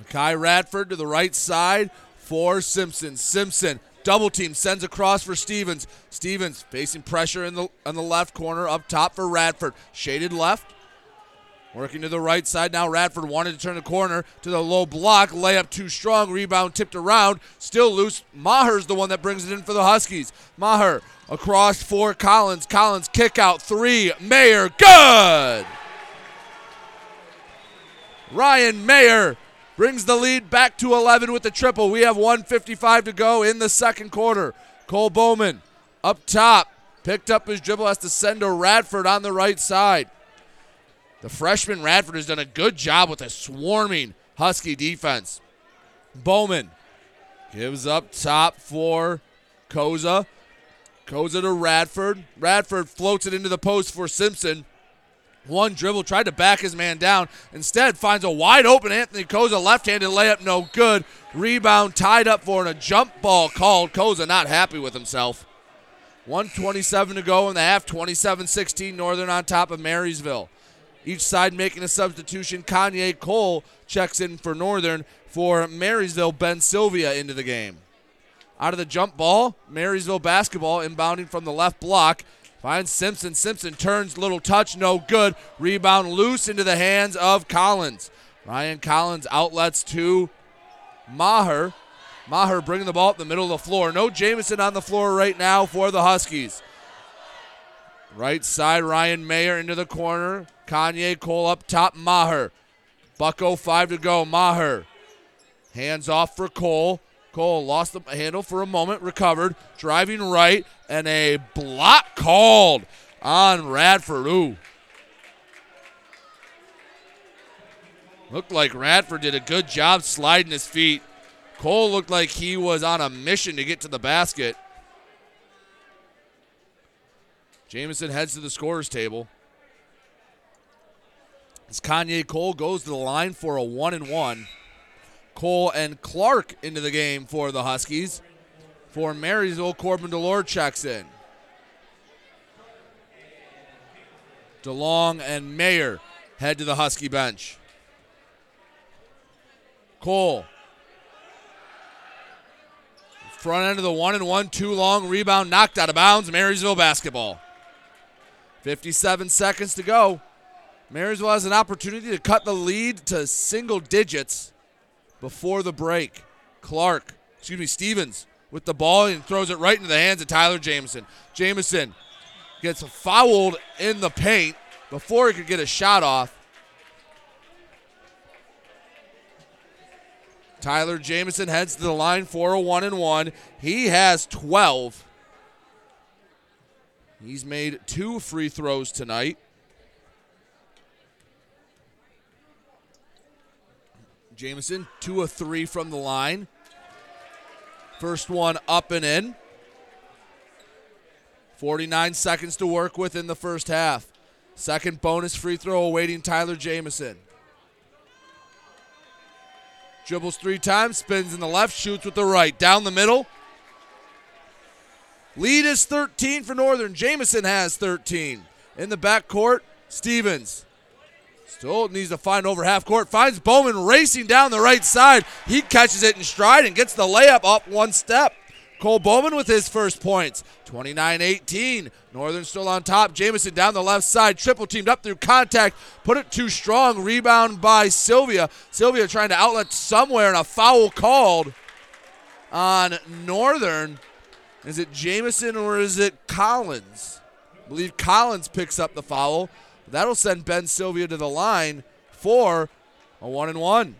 Makai Radford to the right side for Simpson. Simpson double team sends across for Stevens. Stevens facing pressure in the on the left corner up top for Radford. Shaded left. Working to the right side now. Radford wanted to turn the corner to the low block. Layup too strong. Rebound tipped around. Still loose. Maher's the one that brings it in for the Huskies. Maher across for Collins. Collins kick out three. Mayer good. Ryan Mayer brings the lead back to 11 with the triple. We have 155 to go in the second quarter. Cole Bowman up top, picked up his dribble, has to send to Radford on the right side. The freshman Radford has done a good job with a swarming Husky defense. Bowman gives up top for Koza. Koza to Radford. Radford floats it into the post for Simpson. One dribble, tried to back his man down. Instead, finds a wide open Anthony Koza, left handed layup, no good. Rebound tied up for and a jump ball called. Koza not happy with himself. 127 to go in the half, 27 16, Northern on top of Marysville. Each side making a substitution. Kanye Cole checks in for Northern. For Marysville, Ben Sylvia into the game. Out of the jump ball, Marysville basketball inbounding from the left block. Finds Simpson. Simpson turns, little touch, no good. Rebound loose into the hands of Collins. Ryan Collins outlets to Maher. Maher bringing the ball up the middle of the floor. No Jamison on the floor right now for the Huskies. Right side, Ryan Mayer into the corner. Kanye Cole up top, Maher. Bucko five to go. Maher. Hands off for Cole. Cole lost the handle for a moment, recovered, driving right, and a block called on Radford. Ooh. Looked like Radford did a good job sliding his feet. Cole looked like he was on a mission to get to the basket. Jamison heads to the scorer's table. As Kanye Cole goes to the line for a one and one. Cole and Clark into the game for the Huskies. For Marysville, Corbin DeLore checks in. DeLong and Mayer head to the Husky bench. Cole. Front end of the one and one, too long. Rebound knocked out of bounds. Marysville basketball. 57 seconds to go. Marysville has an opportunity to cut the lead to single digits before the break. Clark, excuse me, Stevens with the ball and throws it right into the hands of Tyler Jamison. Jamison gets fouled in the paint before he could get a shot off. Tyler Jamison heads to the line for a one and one. He has 12. He's made two free throws tonight. Jamison, two of three from the line. First one up and in. 49 seconds to work with in the first half. Second bonus free throw awaiting Tyler Jamison. Dribbles three times, spins in the left, shoots with the right. Down the middle. Lead is 13 for Northern. Jamison has 13. In the backcourt, Stevens. Still needs to find over half court. Finds Bowman racing down the right side. He catches it in stride and gets the layup up one step. Cole Bowman with his first points. 29 18. Northern still on top. Jamison down the left side. Triple teamed up through contact. Put it too strong. Rebound by Sylvia. Sylvia trying to outlet somewhere and a foul called on Northern. Is it Jamison or is it Collins? I believe Collins picks up the foul. That'll send Ben Sylvia to the line for a one and one.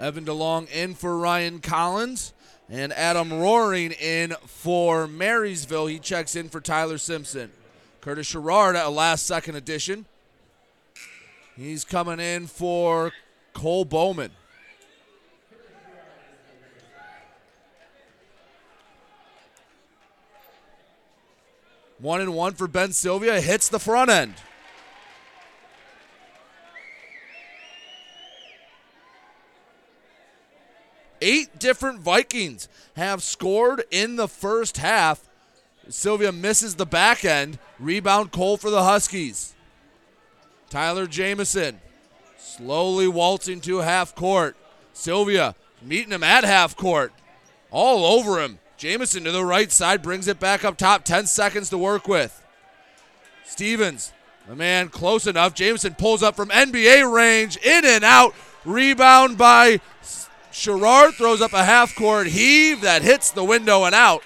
Evan DeLong in for Ryan Collins. And Adam Roaring in for Marysville. He checks in for Tyler Simpson. Curtis Sherrard, a last second addition. He's coming in for Cole Bowman. One and one for Ben Sylvia. Hits the front end. Eight different Vikings have scored in the first half. Sylvia misses the back end. Rebound Cole for the Huskies. Tyler Jamison slowly waltzing to half court. Sylvia meeting him at half court. All over him. Jamison to the right side brings it back up top. 10 seconds to work with. Stevens, the man close enough. Jamison pulls up from NBA range. In and out. Rebound by Sherrard throws up a half court heave that hits the window and out.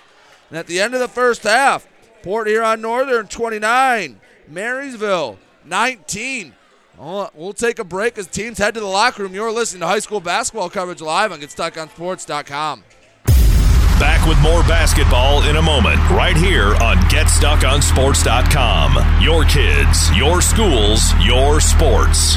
And at the end of the first half, Port Huron Northern 29, Marysville 19. We'll take a break as teams head to the locker room. You're listening to high school basketball coverage live on GetStuckOnSports.com. Back with more basketball in a moment, right here on GetStuckOnSports.com. Your kids, your schools, your sports.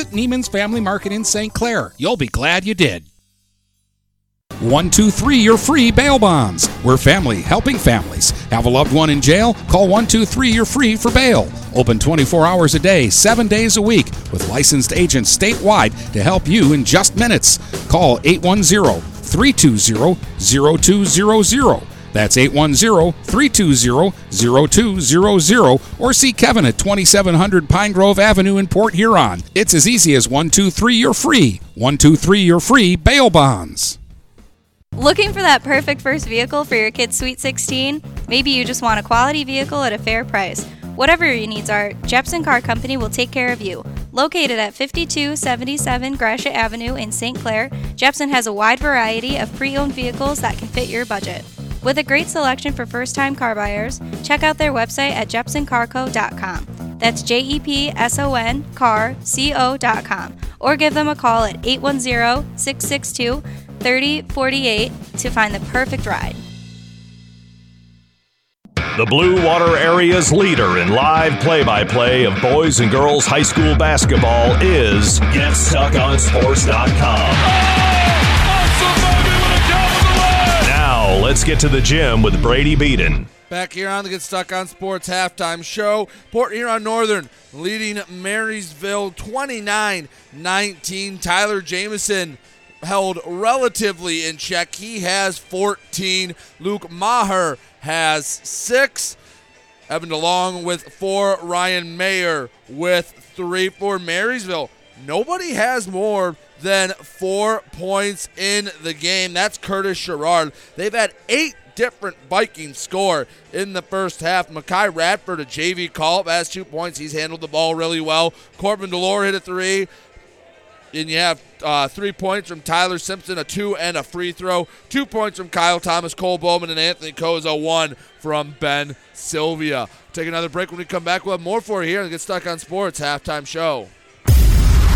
Neiman's Family Market in St. Clair. You'll be glad you did. 123 you're free bail bonds. We're family helping families. Have a loved one in jail? Call 123 you're free for bail. Open 24 hours a day, 7 days a week with licensed agents statewide to help you in just minutes. Call 810 320 0200. That's 810 320 0200 or see Kevin at 2700 Pine Grove Avenue in Port Huron. It's as easy as 123 you're free. 123 you're free bail bonds. Looking for that perfect first vehicle for your kid's Sweet 16? Maybe you just want a quality vehicle at a fair price. Whatever your needs are, Jepson Car Company will take care of you. Located at 5277 Gratiot Avenue in St. Clair, Jepson has a wide variety of pre owned vehicles that can fit your budget. With a great selection for first time car buyers, check out their website at jepsoncarco.com. That's J E P S O N car C O.com. Or give them a call at 810 662 3048 to find the perfect ride. The Blue Water Area's leader in live play by play of boys and girls high school basketball is GetStuckOnSports.com. Now, let's get to the gym with Brady Beaton. Back here on the Get Stuck on Sports halftime show. Port Huron Northern leading Marysville 29 19. Tyler Jamison held relatively in check. He has 14. Luke Maher has six. Evan DeLong with four. Ryan Mayer with three for Marysville. Nobody has more than four points in the game. That's Curtis Sherrard. They've had eight different Vikings score in the first half. Makai Radford, a JV call, has two points. He's handled the ball really well. Corbin Delore hit a three. And you have uh, three points from Tyler Simpson, a two and a free throw. Two points from Kyle Thomas, Cole Bowman, and Anthony Koza. One from Ben Sylvia. Take another break. When we come back, we'll have more for you here and Get Stuck on Sports halftime show.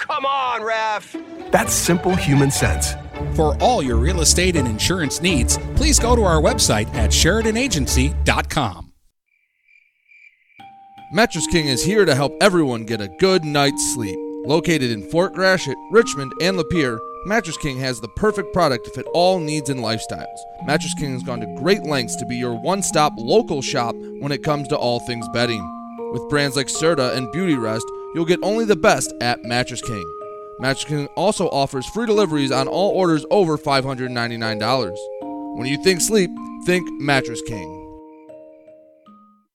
Come on, ref. That's simple human sense. For all your real estate and insurance needs, please go to our website at SheridanAgency.com. Mattress King is here to help everyone get a good night's sleep. Located in Fort Gratiot, Richmond, and Lapeer, Mattress King has the perfect product to fit all needs and lifestyles. Mattress King has gone to great lengths to be your one stop local shop when it comes to all things bedding. With brands like Serta and Beauty Rest, you'll get only the best at Mattress King. Mattress King also offers free deliveries on all orders over $599. When you think sleep, think Mattress King.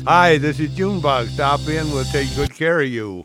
Hi, this is Junebug. Stop in, we'll take good care of you.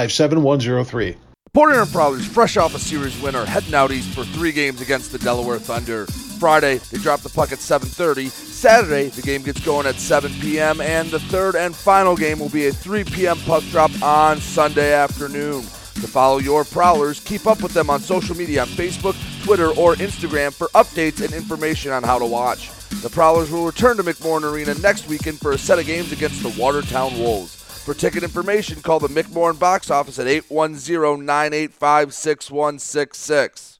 7103. Port Huron Prowlers, fresh off a series winner, heading out east for three games against the Delaware Thunder. Friday, they drop the puck at 7:30. Saturday, the game gets going at 7 p.m. And the third and final game will be a 3 p.m. puck drop on Sunday afternoon. To follow your Prowlers, keep up with them on social media on Facebook, Twitter, or Instagram for updates and information on how to watch. The Prowlers will return to McMorran Arena next weekend for a set of games against the Watertown Wolves. For ticket information, call the McMorran box office at 810 985 6166.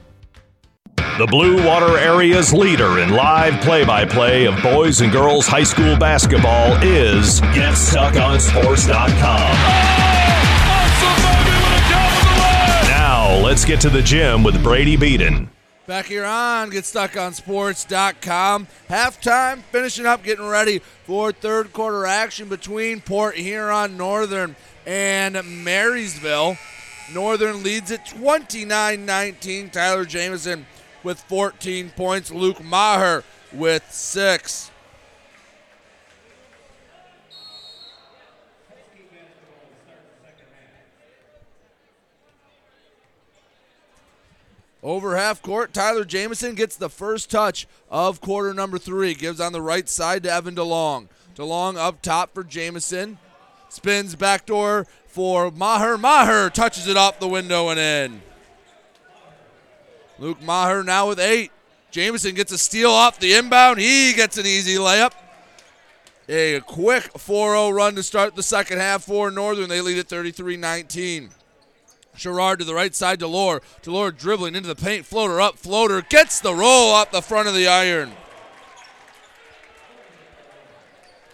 The Blue Water Area's leader in live play by play of boys and girls high school basketball is GetStuckOnSports.com. Now, let's get to the gym with Brady Beaton. Back here on GetStuckOnSports.com. Halftime, finishing up, getting ready for third quarter action between Port Huron Northern and Marysville. Northern leads it 29 19. Tyler Jamison with 14 points. Luke Maher with six. Over half court, Tyler Jamison gets the first touch of quarter number three. Gives on the right side to Evan DeLong. DeLong up top for Jamison. Spins backdoor for Maher. Maher touches it off the window and in. Luke Maher now with eight. Jamison gets a steal off the inbound. He gets an easy layup. A quick 4 0 run to start the second half for Northern. They lead at 33 19. Sherrard to the right side, Delore. Delore dribbling into the paint, floater up, floater gets the roll off the front of the iron.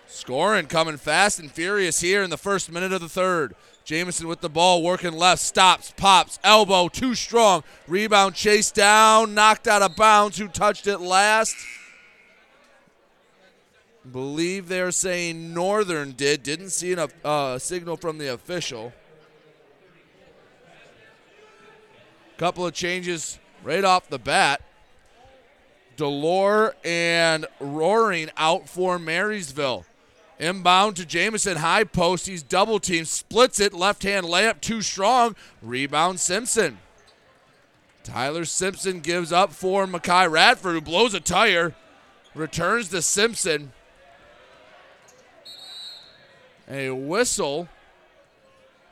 Scoring coming fast and furious here in the first minute of the third. Jamison with the ball, working left, stops, pops, elbow, too strong. Rebound chased down, knocked out of bounds. Who touched it last? Believe they're saying Northern did. Didn't see a uh, signal from the official. Couple of changes right off the bat. Delore and Roaring out for Marysville. Inbound to Jamison, high post. He's double teamed, splits it, left hand layup, too strong. Rebound Simpson. Tyler Simpson gives up for Makai Radford, who blows a tire. Returns to Simpson. A whistle.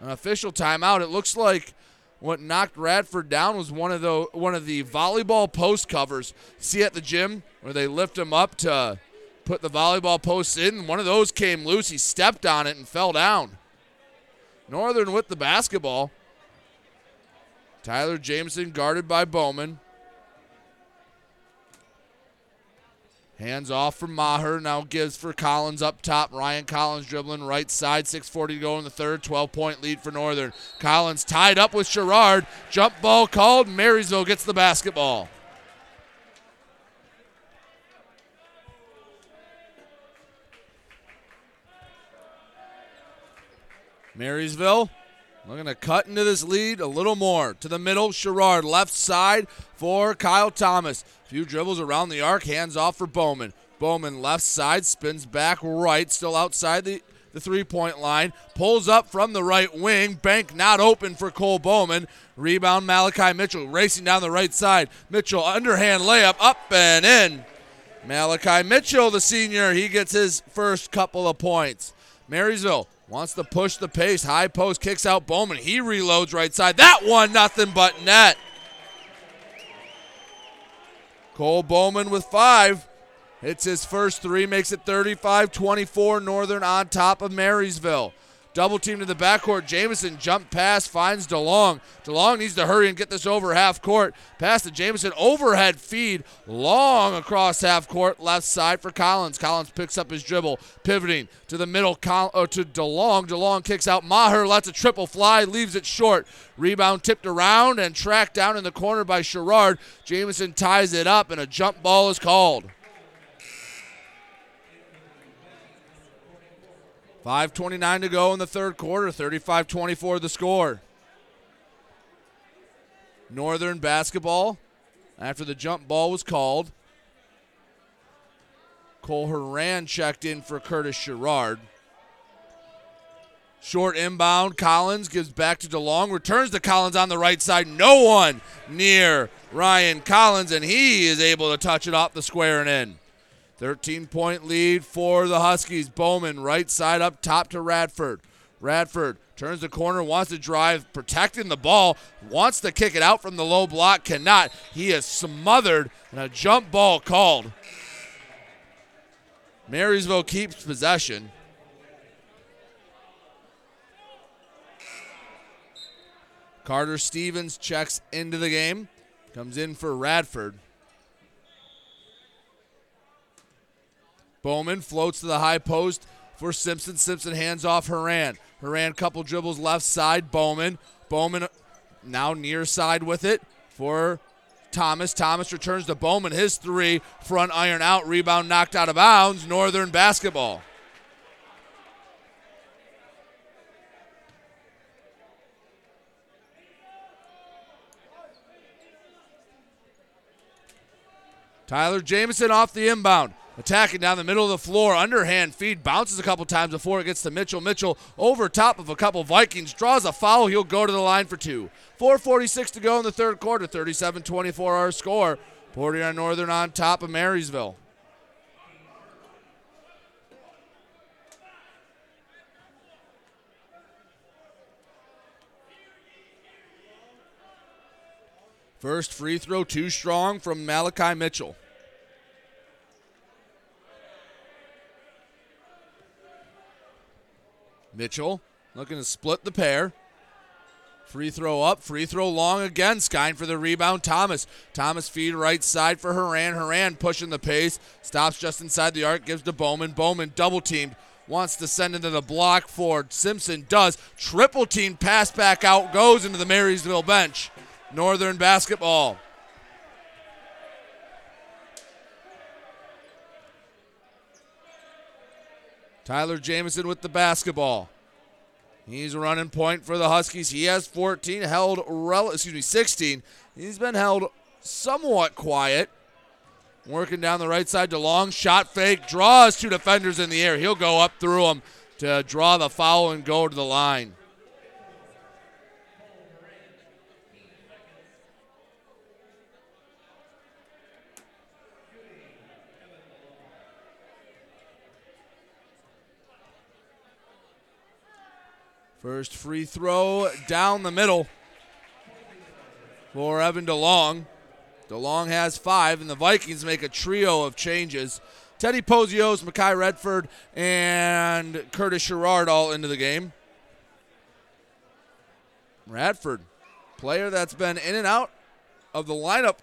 An official timeout. It looks like what knocked Radford down was one of the one of the volleyball post covers. See at the gym where they lift him up to put the volleyball posts in. One of those came loose. He stepped on it and fell down. Northern with the basketball. Tyler Jamison guarded by Bowman. Hands off from Maher. Now gives for Collins up top. Ryan Collins dribbling right side. 6.40 to go in the third. 12 point lead for Northern. Collins tied up with Sherrard. Jump ball called. Marysville gets the basketball. Marysville looking to cut into this lead a little more. To the middle, Sherrard. Left side for Kyle Thomas. A Few dribbles around the arc, hands off for Bowman. Bowman left side, spins back right, still outside the, the three point line. Pulls up from the right wing. Bank not open for Cole Bowman. Rebound Malachi Mitchell racing down the right side. Mitchell underhand layup up and in. Malachi Mitchell, the senior, he gets his first couple of points. Marysville Wants to push the pace. High post kicks out Bowman. He reloads right side. That one, nothing but net. Cole Bowman with five. Hits his first three, makes it 35 24. Northern on top of Marysville. Double team to the backcourt. Jamison jump pass finds DeLong. DeLong needs to hurry and get this over half court. Pass to Jamison. Overhead feed. Long across half court. Left side for Collins. Collins picks up his dribble. Pivoting to the middle Col- to DeLong. DeLong kicks out Maher. Lets a triple fly. Leaves it short. Rebound tipped around and tracked down in the corner by Sherrard. Jamison ties it up and a jump ball is called. 5.29 to go in the third quarter, 35 24 the score. Northern basketball after the jump ball was called. Cole Horan checked in for Curtis Sherrard. Short inbound. Collins gives back to DeLong. Returns to Collins on the right side. No one near Ryan Collins, and he is able to touch it off the square and in. 13 point lead for the Huskies. Bowman, right side up top to Radford. Radford turns the corner, wants to drive, protecting the ball, wants to kick it out from the low block, cannot. He is smothered, and a jump ball called. Marysville keeps possession. Carter Stevens checks into the game, comes in for Radford. Bowman floats to the high post for Simpson. Simpson hands off Haran. Haran couple dribbles left side. Bowman. Bowman now near side with it for Thomas. Thomas returns to Bowman. His three. Front iron out. Rebound knocked out of bounds. Northern basketball. Tyler Jamison off the inbound. Attacking down the middle of the floor, underhand feed, bounces a couple times before it gets to Mitchell. Mitchell over top of a couple Vikings, draws a foul. He'll go to the line for two. 4.46 to go in the third quarter, 37 24 our score. Port Huron Northern on top of Marysville. First free throw, too strong from Malachi Mitchell. Mitchell looking to split the pair. Free throw up, free throw long again. Skine for the rebound. Thomas. Thomas feed right side for Haran. Haran pushing the pace. Stops just inside the arc. Gives to Bowman. Bowman double teamed. Wants to send into the block for Simpson. Does. Triple team pass back out. Goes into the Marysville bench. Northern basketball. Tyler Jamison with the basketball. He's running point for the Huskies. He has 14, held rel- excuse me, 16. He's been held somewhat quiet. Working down the right side to long shot fake, draws two defenders in the air. He'll go up through them to draw the foul and go to the line. First free throw down the middle for Evan DeLong. DeLong has five, and the Vikings make a trio of changes. Teddy Pozios, Makai Radford, and Curtis Sherrard all into the game. Radford, player that's been in and out of the lineup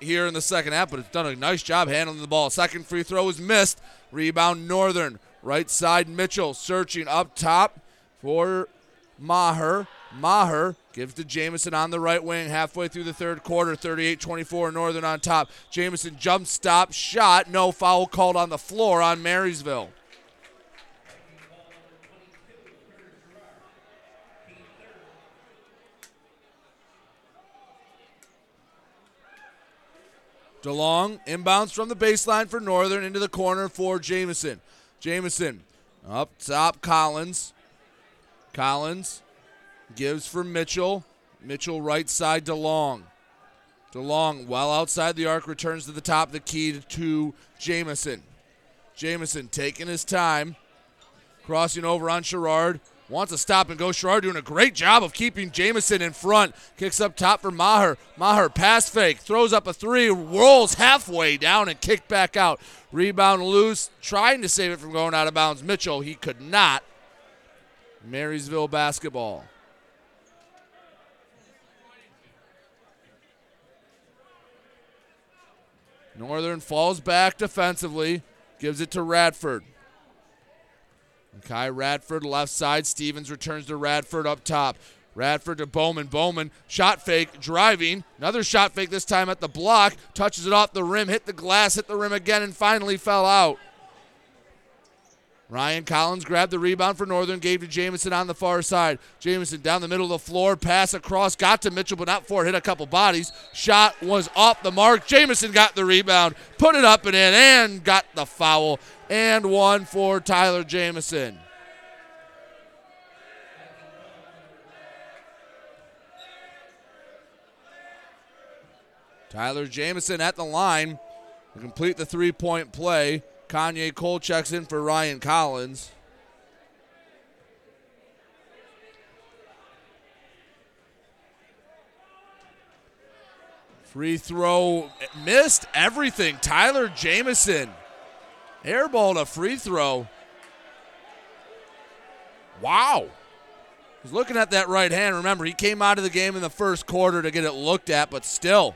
here in the second half, but has done a nice job handling the ball. Second free throw is missed. Rebound Northern. Right side Mitchell searching up top for Maher. Maher gives to Jamison on the right wing halfway through the third quarter. 38 24 Northern on top. Jamison jump stop shot. No foul called on the floor on Marysville. DeLong inbounds from the baseline for Northern into the corner for Jamison. Jamison up top, Collins. Collins gives for Mitchell. Mitchell right side DeLong. DeLong, well outside the arc, returns to the top of the key to Jamison. Jamison taking his time, crossing over on Sherrard. Wants to stop and go. Sherrard doing a great job of keeping Jamison in front. Kicks up top for Maher. Maher pass fake. Throws up a three. Rolls halfway down and kicked back out. Rebound loose. Trying to save it from going out of bounds. Mitchell, he could not. Marysville basketball. Northern falls back defensively, gives it to Radford. Kai Radford left side. Stevens returns to Radford up top. Radford to Bowman. Bowman shot fake, driving. Another shot fake this time at the block. Touches it off the rim, hit the glass, hit the rim again, and finally fell out. Ryan Collins grabbed the rebound for Northern, gave to Jamison on the far side. Jamison down the middle of the floor, pass across, got to Mitchell, but not for it, hit a couple bodies. Shot was off the mark. Jamison got the rebound, put it up and in, and got the foul, and one for Tyler Jamison. Tyler Jamison at the line to complete the three point play. Kanye Cole checks in for Ryan Collins. Free throw missed everything. Tyler Jamison airballed a free throw. Wow. He's looking at that right hand. Remember, he came out of the game in the first quarter to get it looked at, but still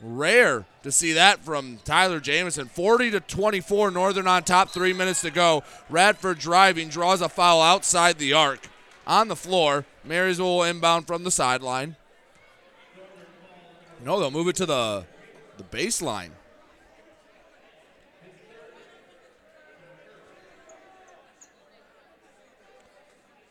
Rare to see that from Tyler Jamison. 40 to 24, Northern on top, three minutes to go. Radford driving, draws a foul outside the arc. On the floor, Marysville inbound from the sideline. No, they'll move it to the, the baseline.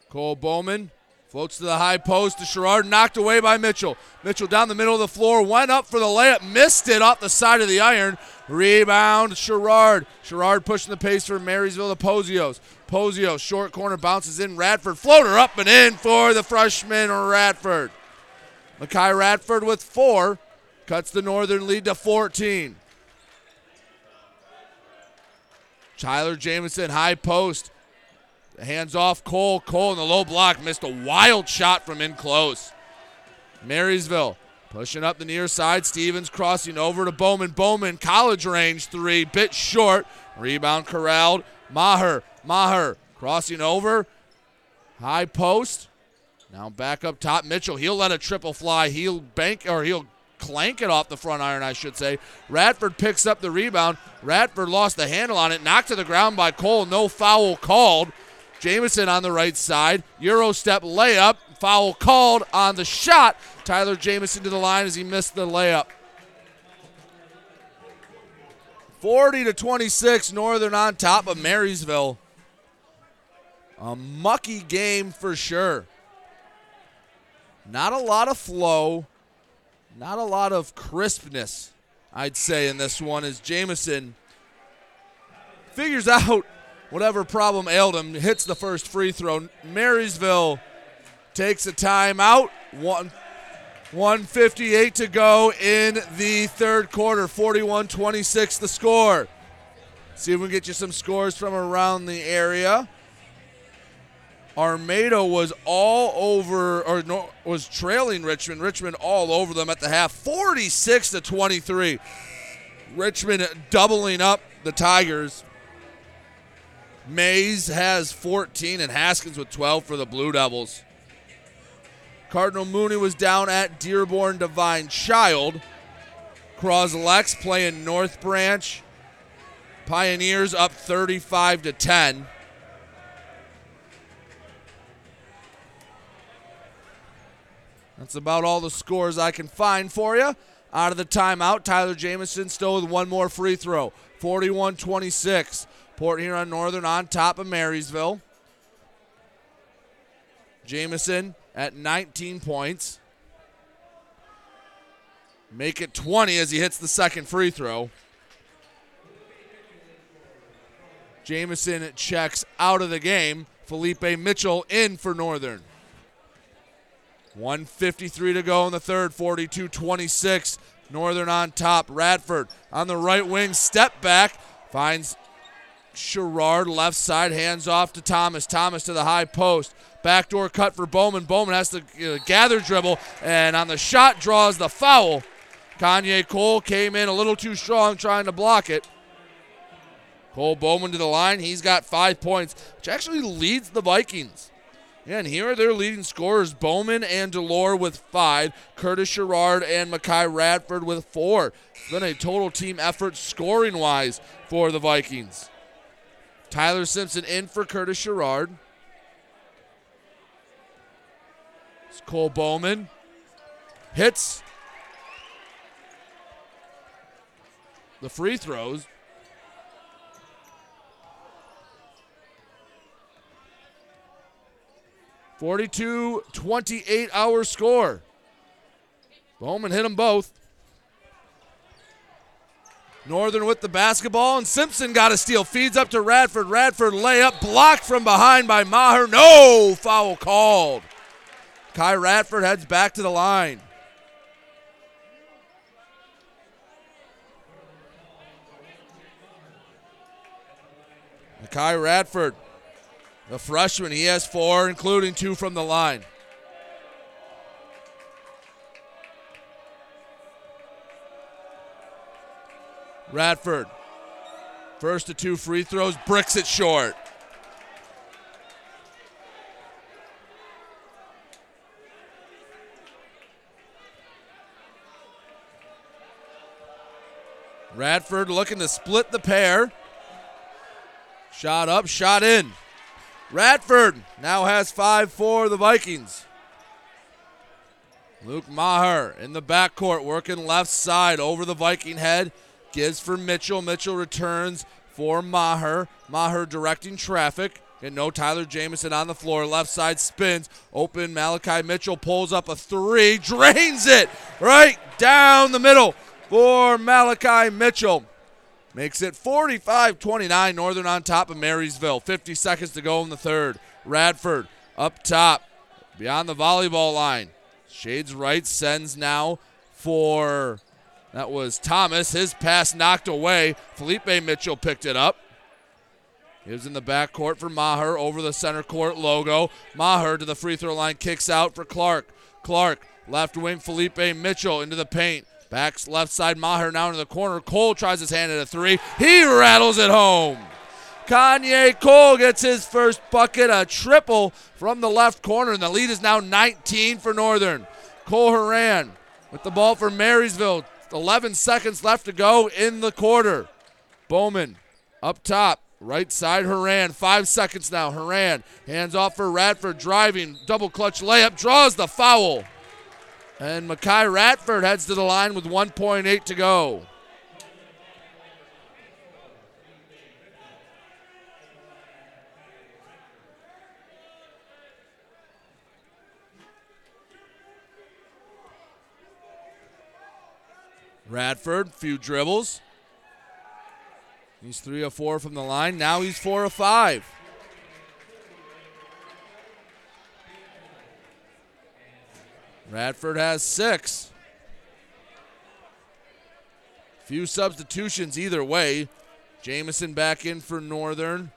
Cole Bowman Floats to the high post to Sherrard, knocked away by Mitchell. Mitchell down the middle of the floor, went up for the layup, missed it off the side of the iron. Rebound, Sherrard. Sherrard pushing the pace for Marysville to Posios. Posios, short corner, bounces in. Radford, floater up and in for the freshman Radford. Makai Radford with four, cuts the Northern lead to 14. Tyler Jamison, high post. Hands off Cole. Cole in the low block missed a wild shot from in close. Marysville pushing up the near side. Stevens crossing over to Bowman. Bowman, college range three, bit short. Rebound corralled. Maher, Maher crossing over. High post. Now back up top. Mitchell, he'll let a triple fly. He'll bank or he'll clank it off the front iron, I should say. Radford picks up the rebound. Radford lost the handle on it, knocked to the ground by Cole. No foul called. Jamison on the right side. Euro step layup. Foul called on the shot. Tyler Jamison to the line as he missed the layup. 40 to 26, Northern on top of Marysville. A mucky game for sure. Not a lot of flow, not a lot of crispness, I'd say, in this one as Jamison figures out whatever problem ailed him, hits the first free throw. Marysville takes a timeout. One, 158 to go in the third quarter. 41 26 the score. See if we can get you some scores from around the area. Armada was all over, or no, was trailing Richmond. Richmond all over them at the half, 46 to 23. Richmond doubling up the Tigers. Mays has 14 and Haskins with 12 for the Blue Devils. Cardinal Mooney was down at Dearborn Divine Child. Croslex playing North Branch. Pioneers up 35 to 10. That's about all the scores I can find for you. Out of the timeout, Tyler Jamison still with one more free throw. 41 26. Port Huron Northern on top of Marysville. Jamison at 19 points. Make it 20 as he hits the second free throw. Jamison checks out of the game. Felipe Mitchell in for Northern. 153 to go in the third, 42 26. Northern on top. Radford on the right wing, step back, finds Sherrard left side, hands off to Thomas. Thomas to the high post. Backdoor cut for Bowman. Bowman has to uh, gather dribble, and on the shot draws the foul. Kanye Cole came in a little too strong trying to block it. Cole Bowman to the line. He's got five points, which actually leads the Vikings. And here are their leading scorers Bowman and Delore with five, Curtis Sherrard and Makai Radford with four. It's been a total team effort scoring wise for the Vikings. Tyler Simpson in for Curtis Sherrard. It's Cole Bowman. Hits. The free throws. Forty-two, twenty-eight hour score. Bowman hit them both. Northern with the basketball, and Simpson got a steal. Feeds up to Radford. Radford layup blocked from behind by Maher. No foul called. Kai Radford heads back to the line. Kai Radford, the freshman, he has four, including two from the line. Radford, first to two free throws, bricks it short. Radford looking to split the pair. Shot up, shot in. Radford now has five for the Vikings. Luke Maher in the backcourt working left side over the Viking head. Gives for Mitchell. Mitchell returns for Maher. Maher directing traffic. And no Tyler Jamison on the floor. Left side spins. Open. Malachi Mitchell pulls up a three. Drains it right down the middle for Malachi Mitchell. Makes it 45 29. Northern on top of Marysville. 50 seconds to go in the third. Radford up top beyond the volleyball line. Shades right sends now for that was Thomas. His pass knocked away. Felipe Mitchell picked it up. Was in the backcourt for Maher over the center court logo. Maher to the free throw line, kicks out for Clark. Clark, left wing, Felipe Mitchell into the paint. Backs left side, Maher now into the corner. Cole tries his hand at a three. He rattles it home. Kanye Cole gets his first bucket, a triple from the left corner, and the lead is now 19 for Northern. Cole Haran with the ball for Marysville. 11 seconds left to go in the quarter. Bowman up top, right side Haran. Five seconds now. Haran hands off for Radford, driving, double clutch layup, draws the foul. And Makai Radford heads to the line with 1.8 to go. Radford, few dribbles. He's three of four from the line. Now he's four of five. Radford has six. Few substitutions either way. Jamison back in for Northern,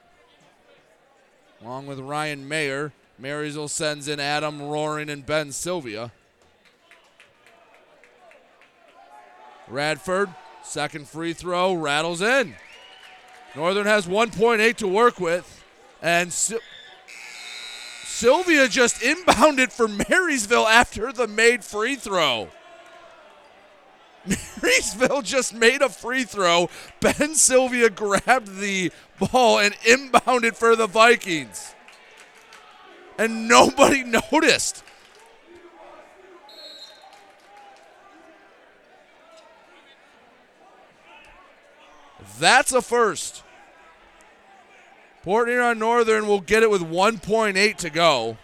along with Ryan Mayer. Marysville sends in Adam Roaring and Ben Sylvia. Radford, second free throw, rattles in. Northern has 1.8 to work with. And Sil- Sylvia just inbounded for Marysville after the made free throw. Marysville just made a free throw. Ben Sylvia grabbed the ball and inbounded for the Vikings. And nobody noticed. That's a first. Port Huron Northern will get it with 1.8 to go.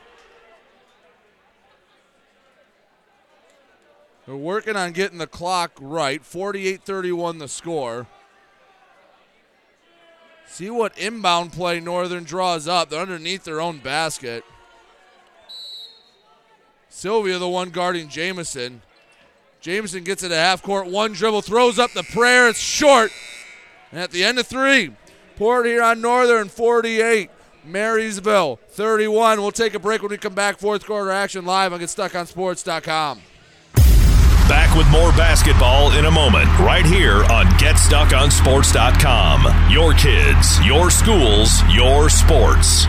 They're working on getting the clock right. 48 31 the score. See what inbound play Northern draws up. They're underneath their own basket. Sylvia, the one guarding Jamison. Jamison gets it at half court. One dribble, throws up the prayer. It's short. And at the end of three, Port Huron Northern 48, Marysville 31. We'll take a break when we come back. Fourth quarter action live on GetStuckOnSports.com. Back with more basketball in a moment, right here on GetStuckOnSports.com. Your kids, your schools, your sports.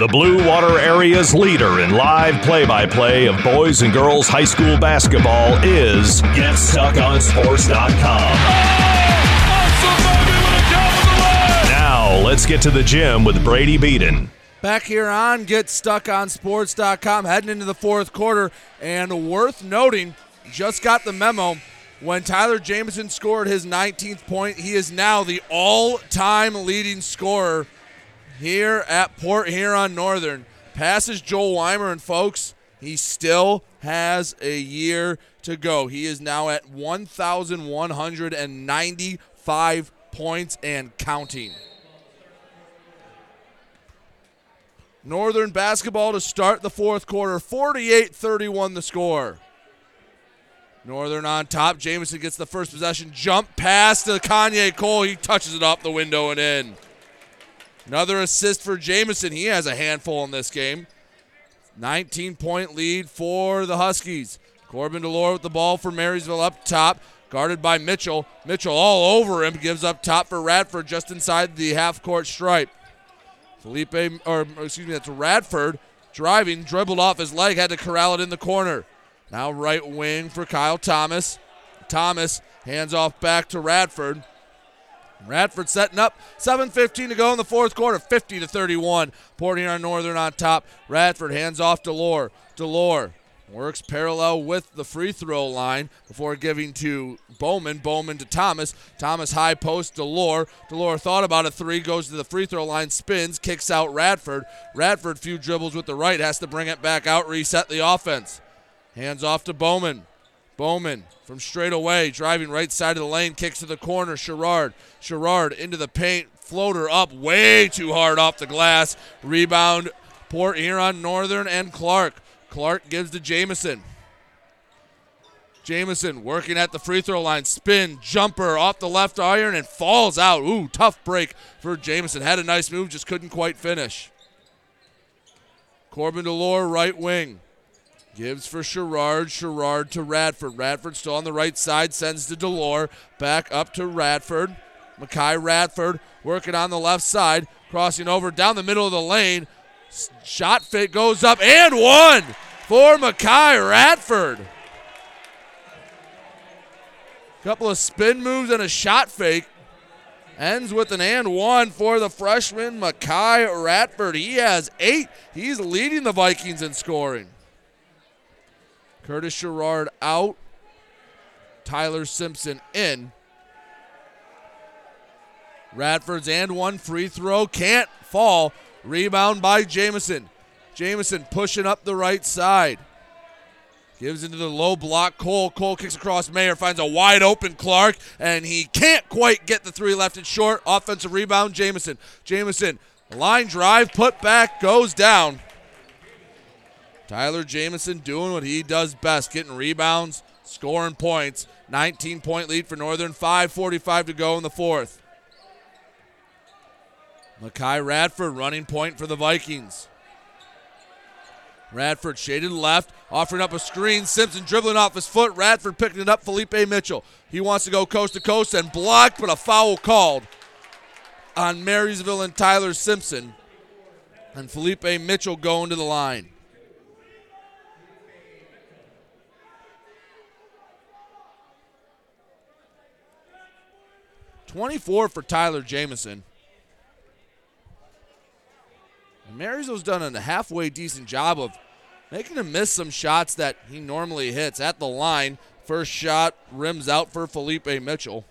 The Blue Water Area's leader in live play by play of boys and girls high school basketball is GetStuckOnSports.com. Now, let's get to the gym with Brady Beaton. Back here on GetStuckOnSports.com, heading into the fourth quarter, and worth noting, just got the memo. When Tyler Jamison scored his 19th point, he is now the all time leading scorer here at Port Huron Northern. Passes Joel Weimer, and folks, he still has a year to go. He is now at 1,195 points and counting. Northern basketball to start the fourth quarter. 48 31 the score. Northern on top. Jamison gets the first possession. Jump pass to Kanye Cole. He touches it off the window and in. Another assist for Jamison. He has a handful in this game. 19 point lead for the Huskies. Corbin Delore with the ball for Marysville up top. Guarded by Mitchell. Mitchell all over him. Gives up top for Radford just inside the half court stripe. Felipe, or excuse me, that's Radford driving, dribbled off his leg, had to corral it in the corner. Now right wing for Kyle Thomas. Thomas hands off back to Radford. Radford setting up. 7:15 to go in the fourth quarter. 50 to 31. Port Huron Northern on top. Radford hands off Delore. Delore works parallel with the free throw line before giving to Bowman. Bowman to Thomas. Thomas high post Delore. Delore thought about a three, goes to the free throw line, spins, kicks out Radford. Radford few dribbles with the right, has to bring it back out, reset the offense. Hands off to Bowman. Bowman from straight away, driving right side of the lane, kicks to the corner. Sherrard. Sherrard into the paint, floater up way too hard off the glass. Rebound, Port Huron Northern and Clark. Clark gives to Jamison. Jamison working at the free throw line, spin, jumper off the left iron and falls out. Ooh, tough break for Jamison. Had a nice move, just couldn't quite finish. Corbin Delore, right wing. Gives for Sherrard. Sherrard to Radford. Radford still on the right side. Sends to Delore. Back up to Radford. Makai Radford working on the left side. Crossing over down the middle of the lane. Shot fit goes up and one for Makai Radford. Couple of spin moves and a shot fake. Ends with an and one for the freshman Makai Radford. He has eight. He's leading the Vikings in scoring. Curtis Sherrard out. Tyler Simpson in. Radford's and one free throw can't fall. Rebound by Jamison. Jamison pushing up the right side. Gives into the low block. Cole. Cole kicks across Mayer. Finds a wide open Clark. And he can't quite get the three left and short. Offensive rebound, Jamison. Jamison. Line drive. Put back. Goes down. Tyler Jamison doing what he does best, getting rebounds, scoring points. 19 point lead for Northern, 5.45 to go in the fourth. Makai Radford running point for the Vikings. Radford shaded left, offering up a screen. Simpson dribbling off his foot. Radford picking it up. Felipe Mitchell. He wants to go coast to coast and blocked, but a foul called on Marysville and Tyler Simpson. And Felipe Mitchell going to the line. 24 for Tyler Jamison. Marysville's done a halfway decent job of making him miss some shots that he normally hits at the line. First shot rims out for Felipe Mitchell.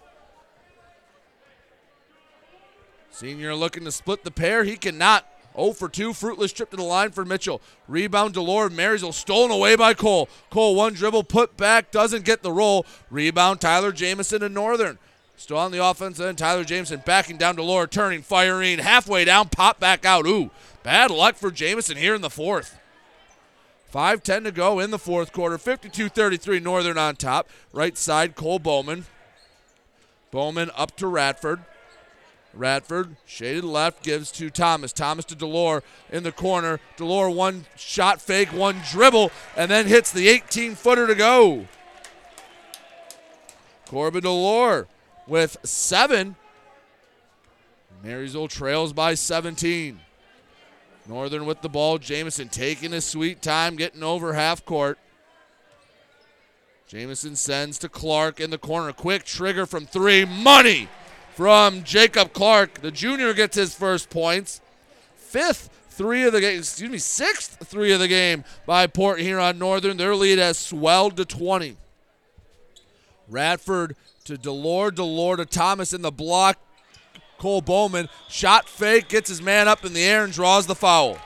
Senior looking to split the pair. He cannot. 0 for 2, fruitless trip to the line for Mitchell. Rebound Delore Marysville stolen away by Cole. Cole one dribble, put back, doesn't get the roll. Rebound Tyler Jamison and Northern. Still on the offense end. Tyler Jamison backing down to Laura, turning, firing, halfway down, pop back out. Ooh, bad luck for Jamison here in the fourth. 5-10 to go in the fourth quarter. 52-33 Northern on top. Right side, Cole Bowman. Bowman up to Radford. Radford, shaded left, gives to Thomas. Thomas to Delore in the corner. Delore one shot fake, one dribble, and then hits the 18 footer to go. Corbin Delore with seven. Marysville trails by 17. Northern with the ball. Jamison taking his sweet time, getting over half court. Jamison sends to Clark in the corner. Quick trigger from three. Money from Jacob Clark. The junior gets his first points. Fifth three of the game, excuse me, sixth three of the game by Port Huron Northern. Their lead has swelled to 20. Radford to Delore, Delore to Thomas in the block. Cole Bowman, shot fake, gets his man up in the air and draws the foul.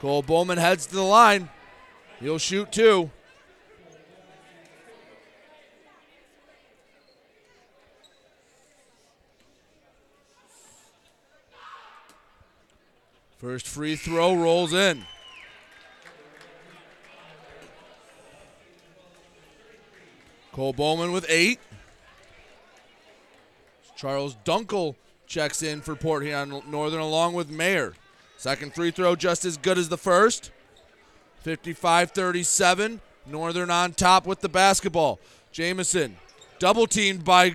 Cole Bowman heads to the line. He'll shoot two. First free throw rolls in. Cole Bowman with eight. Charles Dunkel checks in for Port Huron Northern along with Mayer. Second free throw just as good as the first. 55 37. Northern on top with the basketball. Jamison double teamed by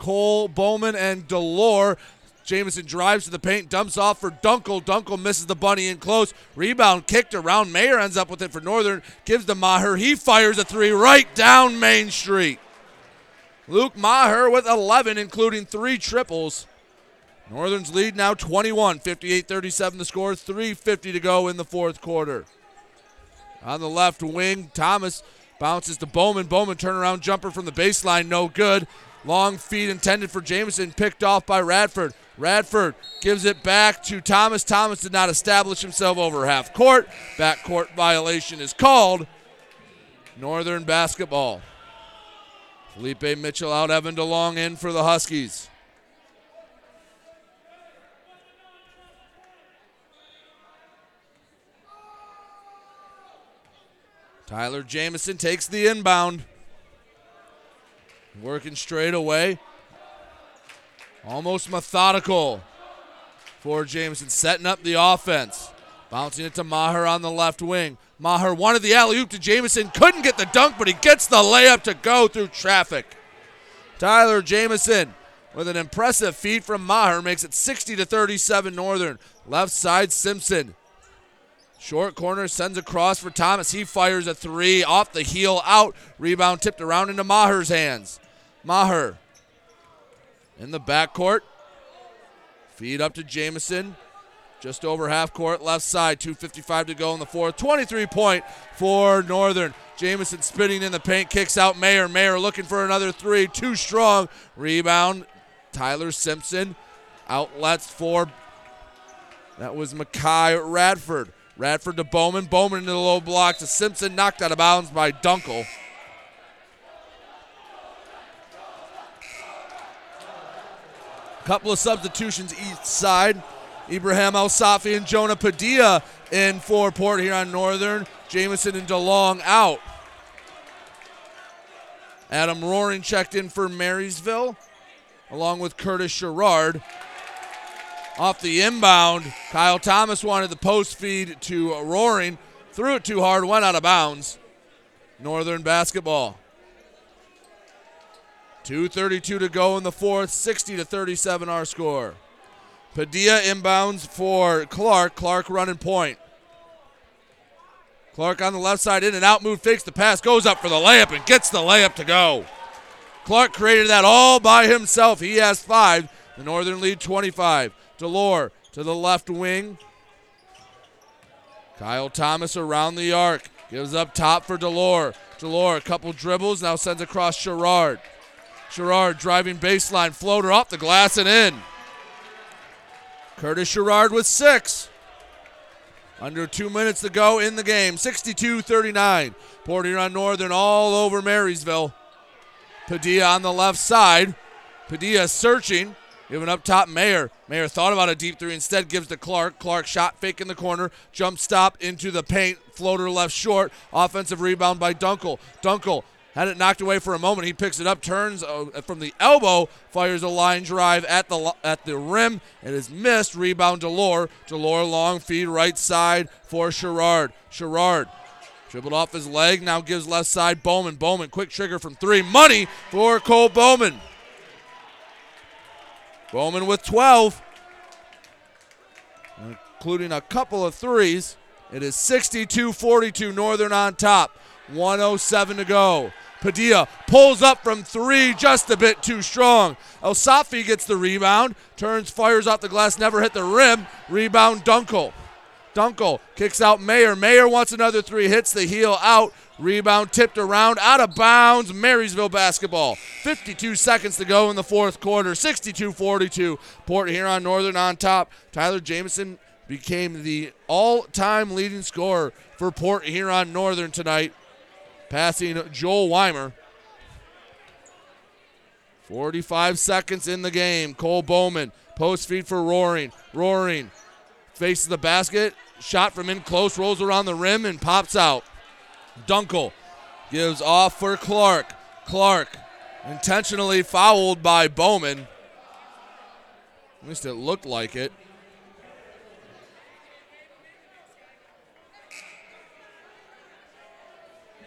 Cole Bowman and Delore. Jamison drives to the paint, dumps off for Dunkel. Dunkel misses the bunny in close. Rebound kicked around. Mayer ends up with it for Northern. Gives to Maher. He fires a three right down Main Street. Luke Maher with 11, including three triples. Northern's lead now 21, 58 37 the score, 3.50 to go in the fourth quarter. On the left wing, Thomas bounces to Bowman. Bowman turnaround jumper from the baseline, no good. Long feed intended for Jamison, picked off by Radford. Radford gives it back to Thomas. Thomas did not establish himself over half court. Back court violation is called. Northern basketball. Felipe Mitchell out, Evan DeLong in for the Huskies. Tyler Jamison takes the inbound. Working straight away. Almost methodical for Jamison, setting up the offense. Bouncing it to Maher on the left wing. Maher wanted the alley oop to Jamison, couldn't get the dunk, but he gets the layup to go through traffic. Tyler Jamison with an impressive feed from Maher makes it 60 to 37 Northern. Left side Simpson. Short corner sends across for Thomas. He fires a three off the heel out. Rebound tipped around into Maher's hands. Maher in the backcourt. Feed up to Jamison. Just over half court, left side. 2.55 to go in the fourth. 23 point for Northern. Jamison spinning in the paint, kicks out Mayer. Mayer looking for another three. Too strong. Rebound. Tyler Simpson. Outlets for. That was Makai Radford. Radford to Bowman. Bowman into the low block to Simpson. Knocked out of bounds by Dunkel. Couple of substitutions each side. Ibrahim El Safi and Jonah Padilla in for Port Huron Northern. Jamison and DeLong out. Adam Roaring checked in for Marysville, along with Curtis Sherrard. Off the inbound, Kyle Thomas wanted the post feed to Roaring, threw it too hard, went out of bounds. Northern basketball. 2.32 to go in the fourth, 60 to 37 our score. Padilla inbounds for Clark. Clark running point. Clark on the left side, in and out move, fakes the pass, goes up for the layup, and gets the layup to go. Clark created that all by himself. He has five. The Northern lead 25. Delore to the left wing. Kyle Thomas around the arc. Gives up top for Delore. Delore, a couple dribbles, now sends across Sherrard. Sherrard driving baseline, floater off the glass and in. Curtis Sherrard with six. Under two minutes to go in the game. 62 39. Port Huron Northern all over Marysville. Padilla on the left side. Padilla searching. Giving up top Mayer. Mayer thought about a deep three, instead gives to Clark. Clark shot fake in the corner. Jump stop into the paint. Floater left short. Offensive rebound by Dunkel. Dunkel had it knocked away for a moment. He picks it up, turns uh, from the elbow, fires a line drive at the at the rim. It is missed. Rebound Delore. Delore long feed right side for Sherrard. Sherrard dribbled off his leg. Now gives left side Bowman. Bowman quick trigger from three. Money for Cole Bowman. Bowman with 12. including a couple of threes. It is 62 42, Northern on top. 107 to go. Padilla pulls up from three, just a bit too strong. El Safi gets the rebound, turns, fires off the glass, never hit the rim. Rebound, Dunkel. Dunkel kicks out Mayer. Mayer wants another three, hits the heel out. Rebound tipped around, out of bounds. Marysville basketball. 52 seconds to go in the fourth quarter. 62 42. Port Huron Northern on top. Tyler Jamison became the all time leading scorer for Port Huron Northern tonight, passing Joel Weimer. 45 seconds in the game. Cole Bowman, post feed for Roaring. Roaring faces the basket, shot from in close, rolls around the rim, and pops out. Dunkel gives off for Clark. Clark intentionally fouled by Bowman. At least it looked like it.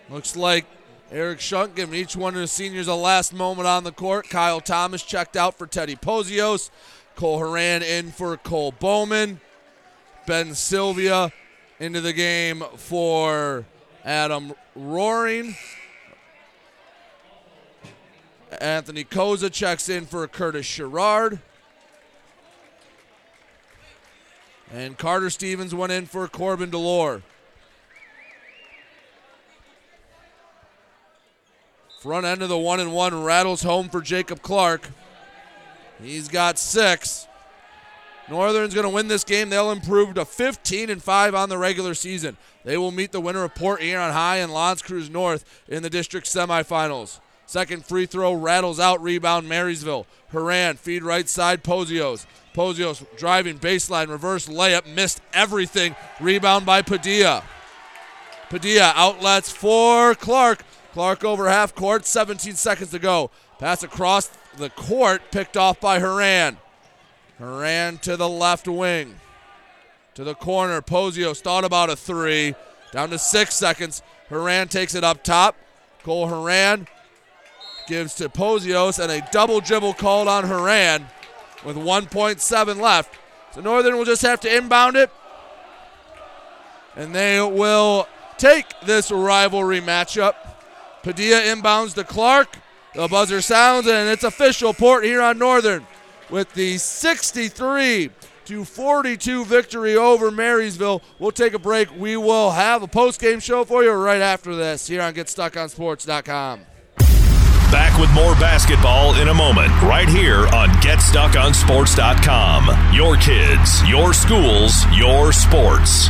Looks like Eric Shunk giving each one of the seniors a last moment on the court. Kyle Thomas checked out for Teddy Pozios. Cole Haran in for Cole Bowman. Ben Sylvia into the game for Adam Roaring. Anthony Koza checks in for Curtis Sherrard. And Carter Stevens went in for Corbin Delore. Front end of the one and one rattles home for Jacob Clark. He's got six. Northern's going to win this game. They'll improve to 15 and 5 on the regular season. They will meet the winner of Port Huron High and L'Anse Creuse North in the district semifinals. Second free throw rattles out, rebound Marysville. Haran, feed right side, Pozios. Pozios driving baseline, reverse layup, missed everything. Rebound by Padilla. Padilla outlets for Clark. Clark over half court, 17 seconds to go. Pass across the court, picked off by Haran. Haran to the left wing. To the corner. Pozios thought about a three. Down to six seconds. Haran takes it up top. Cole Haran gives to Pozios, and a double dribble called on Haran with 1.7 left. So Northern will just have to inbound it. And they will take this rivalry matchup. Padilla inbounds to Clark. The buzzer sounds, and it's official. Port Huron Northern with the 63 to 42 victory over Marysville. We'll take a break. We will have a post-game show for you right after this here on GetStuckOnSports.com. Back with more basketball in a moment, right here on GetStuckOnSports.com. Your kids, your schools, your sports.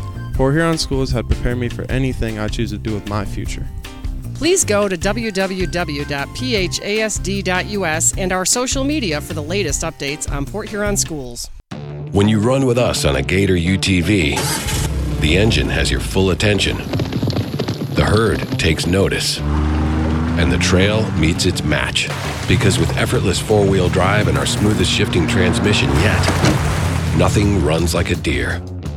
Port Huron Schools had prepared me for anything I choose to do with my future. Please go to www.phasd.us and our social media for the latest updates on Port Huron schools. When you run with us on a Gator UTV, the engine has your full attention. The herd takes notice. And the trail meets its match. Because with effortless four wheel drive and our smoothest shifting transmission yet, nothing runs like a Deere.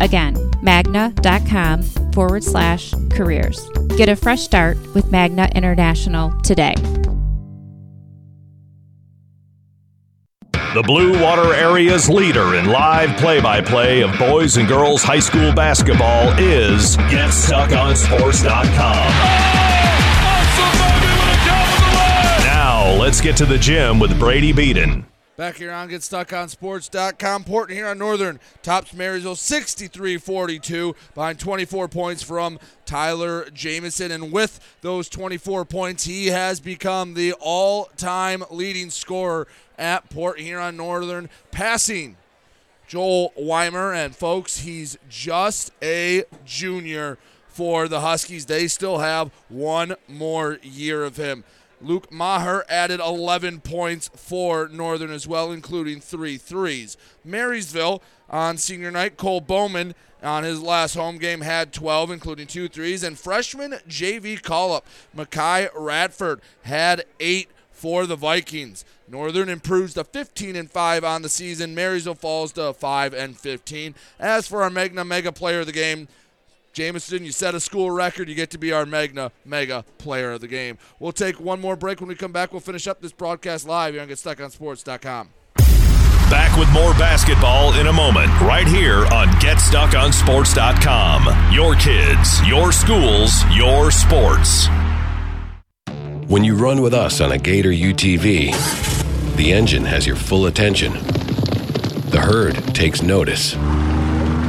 Again, magna.com forward slash careers. Get a fresh start with Magna International today. The Blue Water Area's leader in live play by play of boys and girls high school basketball is GetStuckOnSports.com. Now, let's get to the gym with Brady Beaton. Back here on GetStuckOnSports.com. Port Huron Northern tops Marysville 63-42 behind 24 points from Tyler Jamison. And with those 24 points, he has become the all-time leading scorer at Port Huron Northern, passing Joel Weimer. And folks, he's just a junior for the Huskies. They still have one more year of him. Luke Maher added 11 points for Northern as well, including three threes. Marysville on senior night, Cole Bowman on his last home game had 12, including two threes. And freshman JV call up, Makai Radford, had eight for the Vikings. Northern improves to 15 and 5 on the season. Marysville falls to 5 and 15. As for our Magna Mega Player of the game, Jamison, you set a school record. You get to be our Magna Mega Player of the Game. We'll take one more break. When we come back, we'll finish up this broadcast live here on GetStuckOnSports.com. Back with more basketball in a moment, right here on GetStuckOnSports.com. Your kids, your schools, your sports. When you run with us on a Gator UTV, the engine has your full attention. The herd takes notice.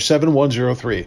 7103.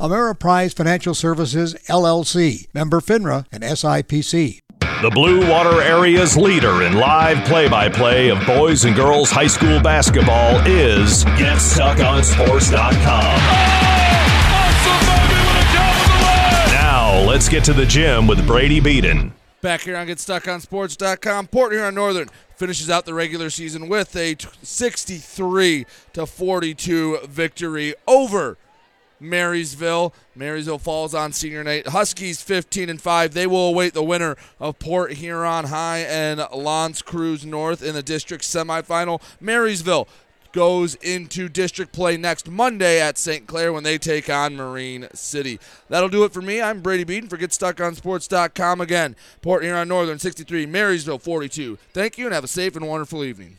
Ameriprise Financial Services, LLC, member FINRA and SIPC. The Blue Water Area's leader in live play by play of boys and girls high school basketball is GetStuckOnSports.com. Now, let's get to the gym with Brady Beaton. Back here on GetStuckOnSports.com, Port Huron Northern finishes out the regular season with a 63 to 42 victory over Marysville. Marysville falls on senior night. Huskies 15 and 5. They will await the winner of Port Huron High and L'Anse Creuse North in the district semifinal. Marysville goes into district play next Monday at St. Clair when they take on Marine City. That'll do it for me. I'm Brady Beaton for GetStuckOnSports.com again. Port Huron Northern 63, Marysville 42. Thank you and have a safe and wonderful evening.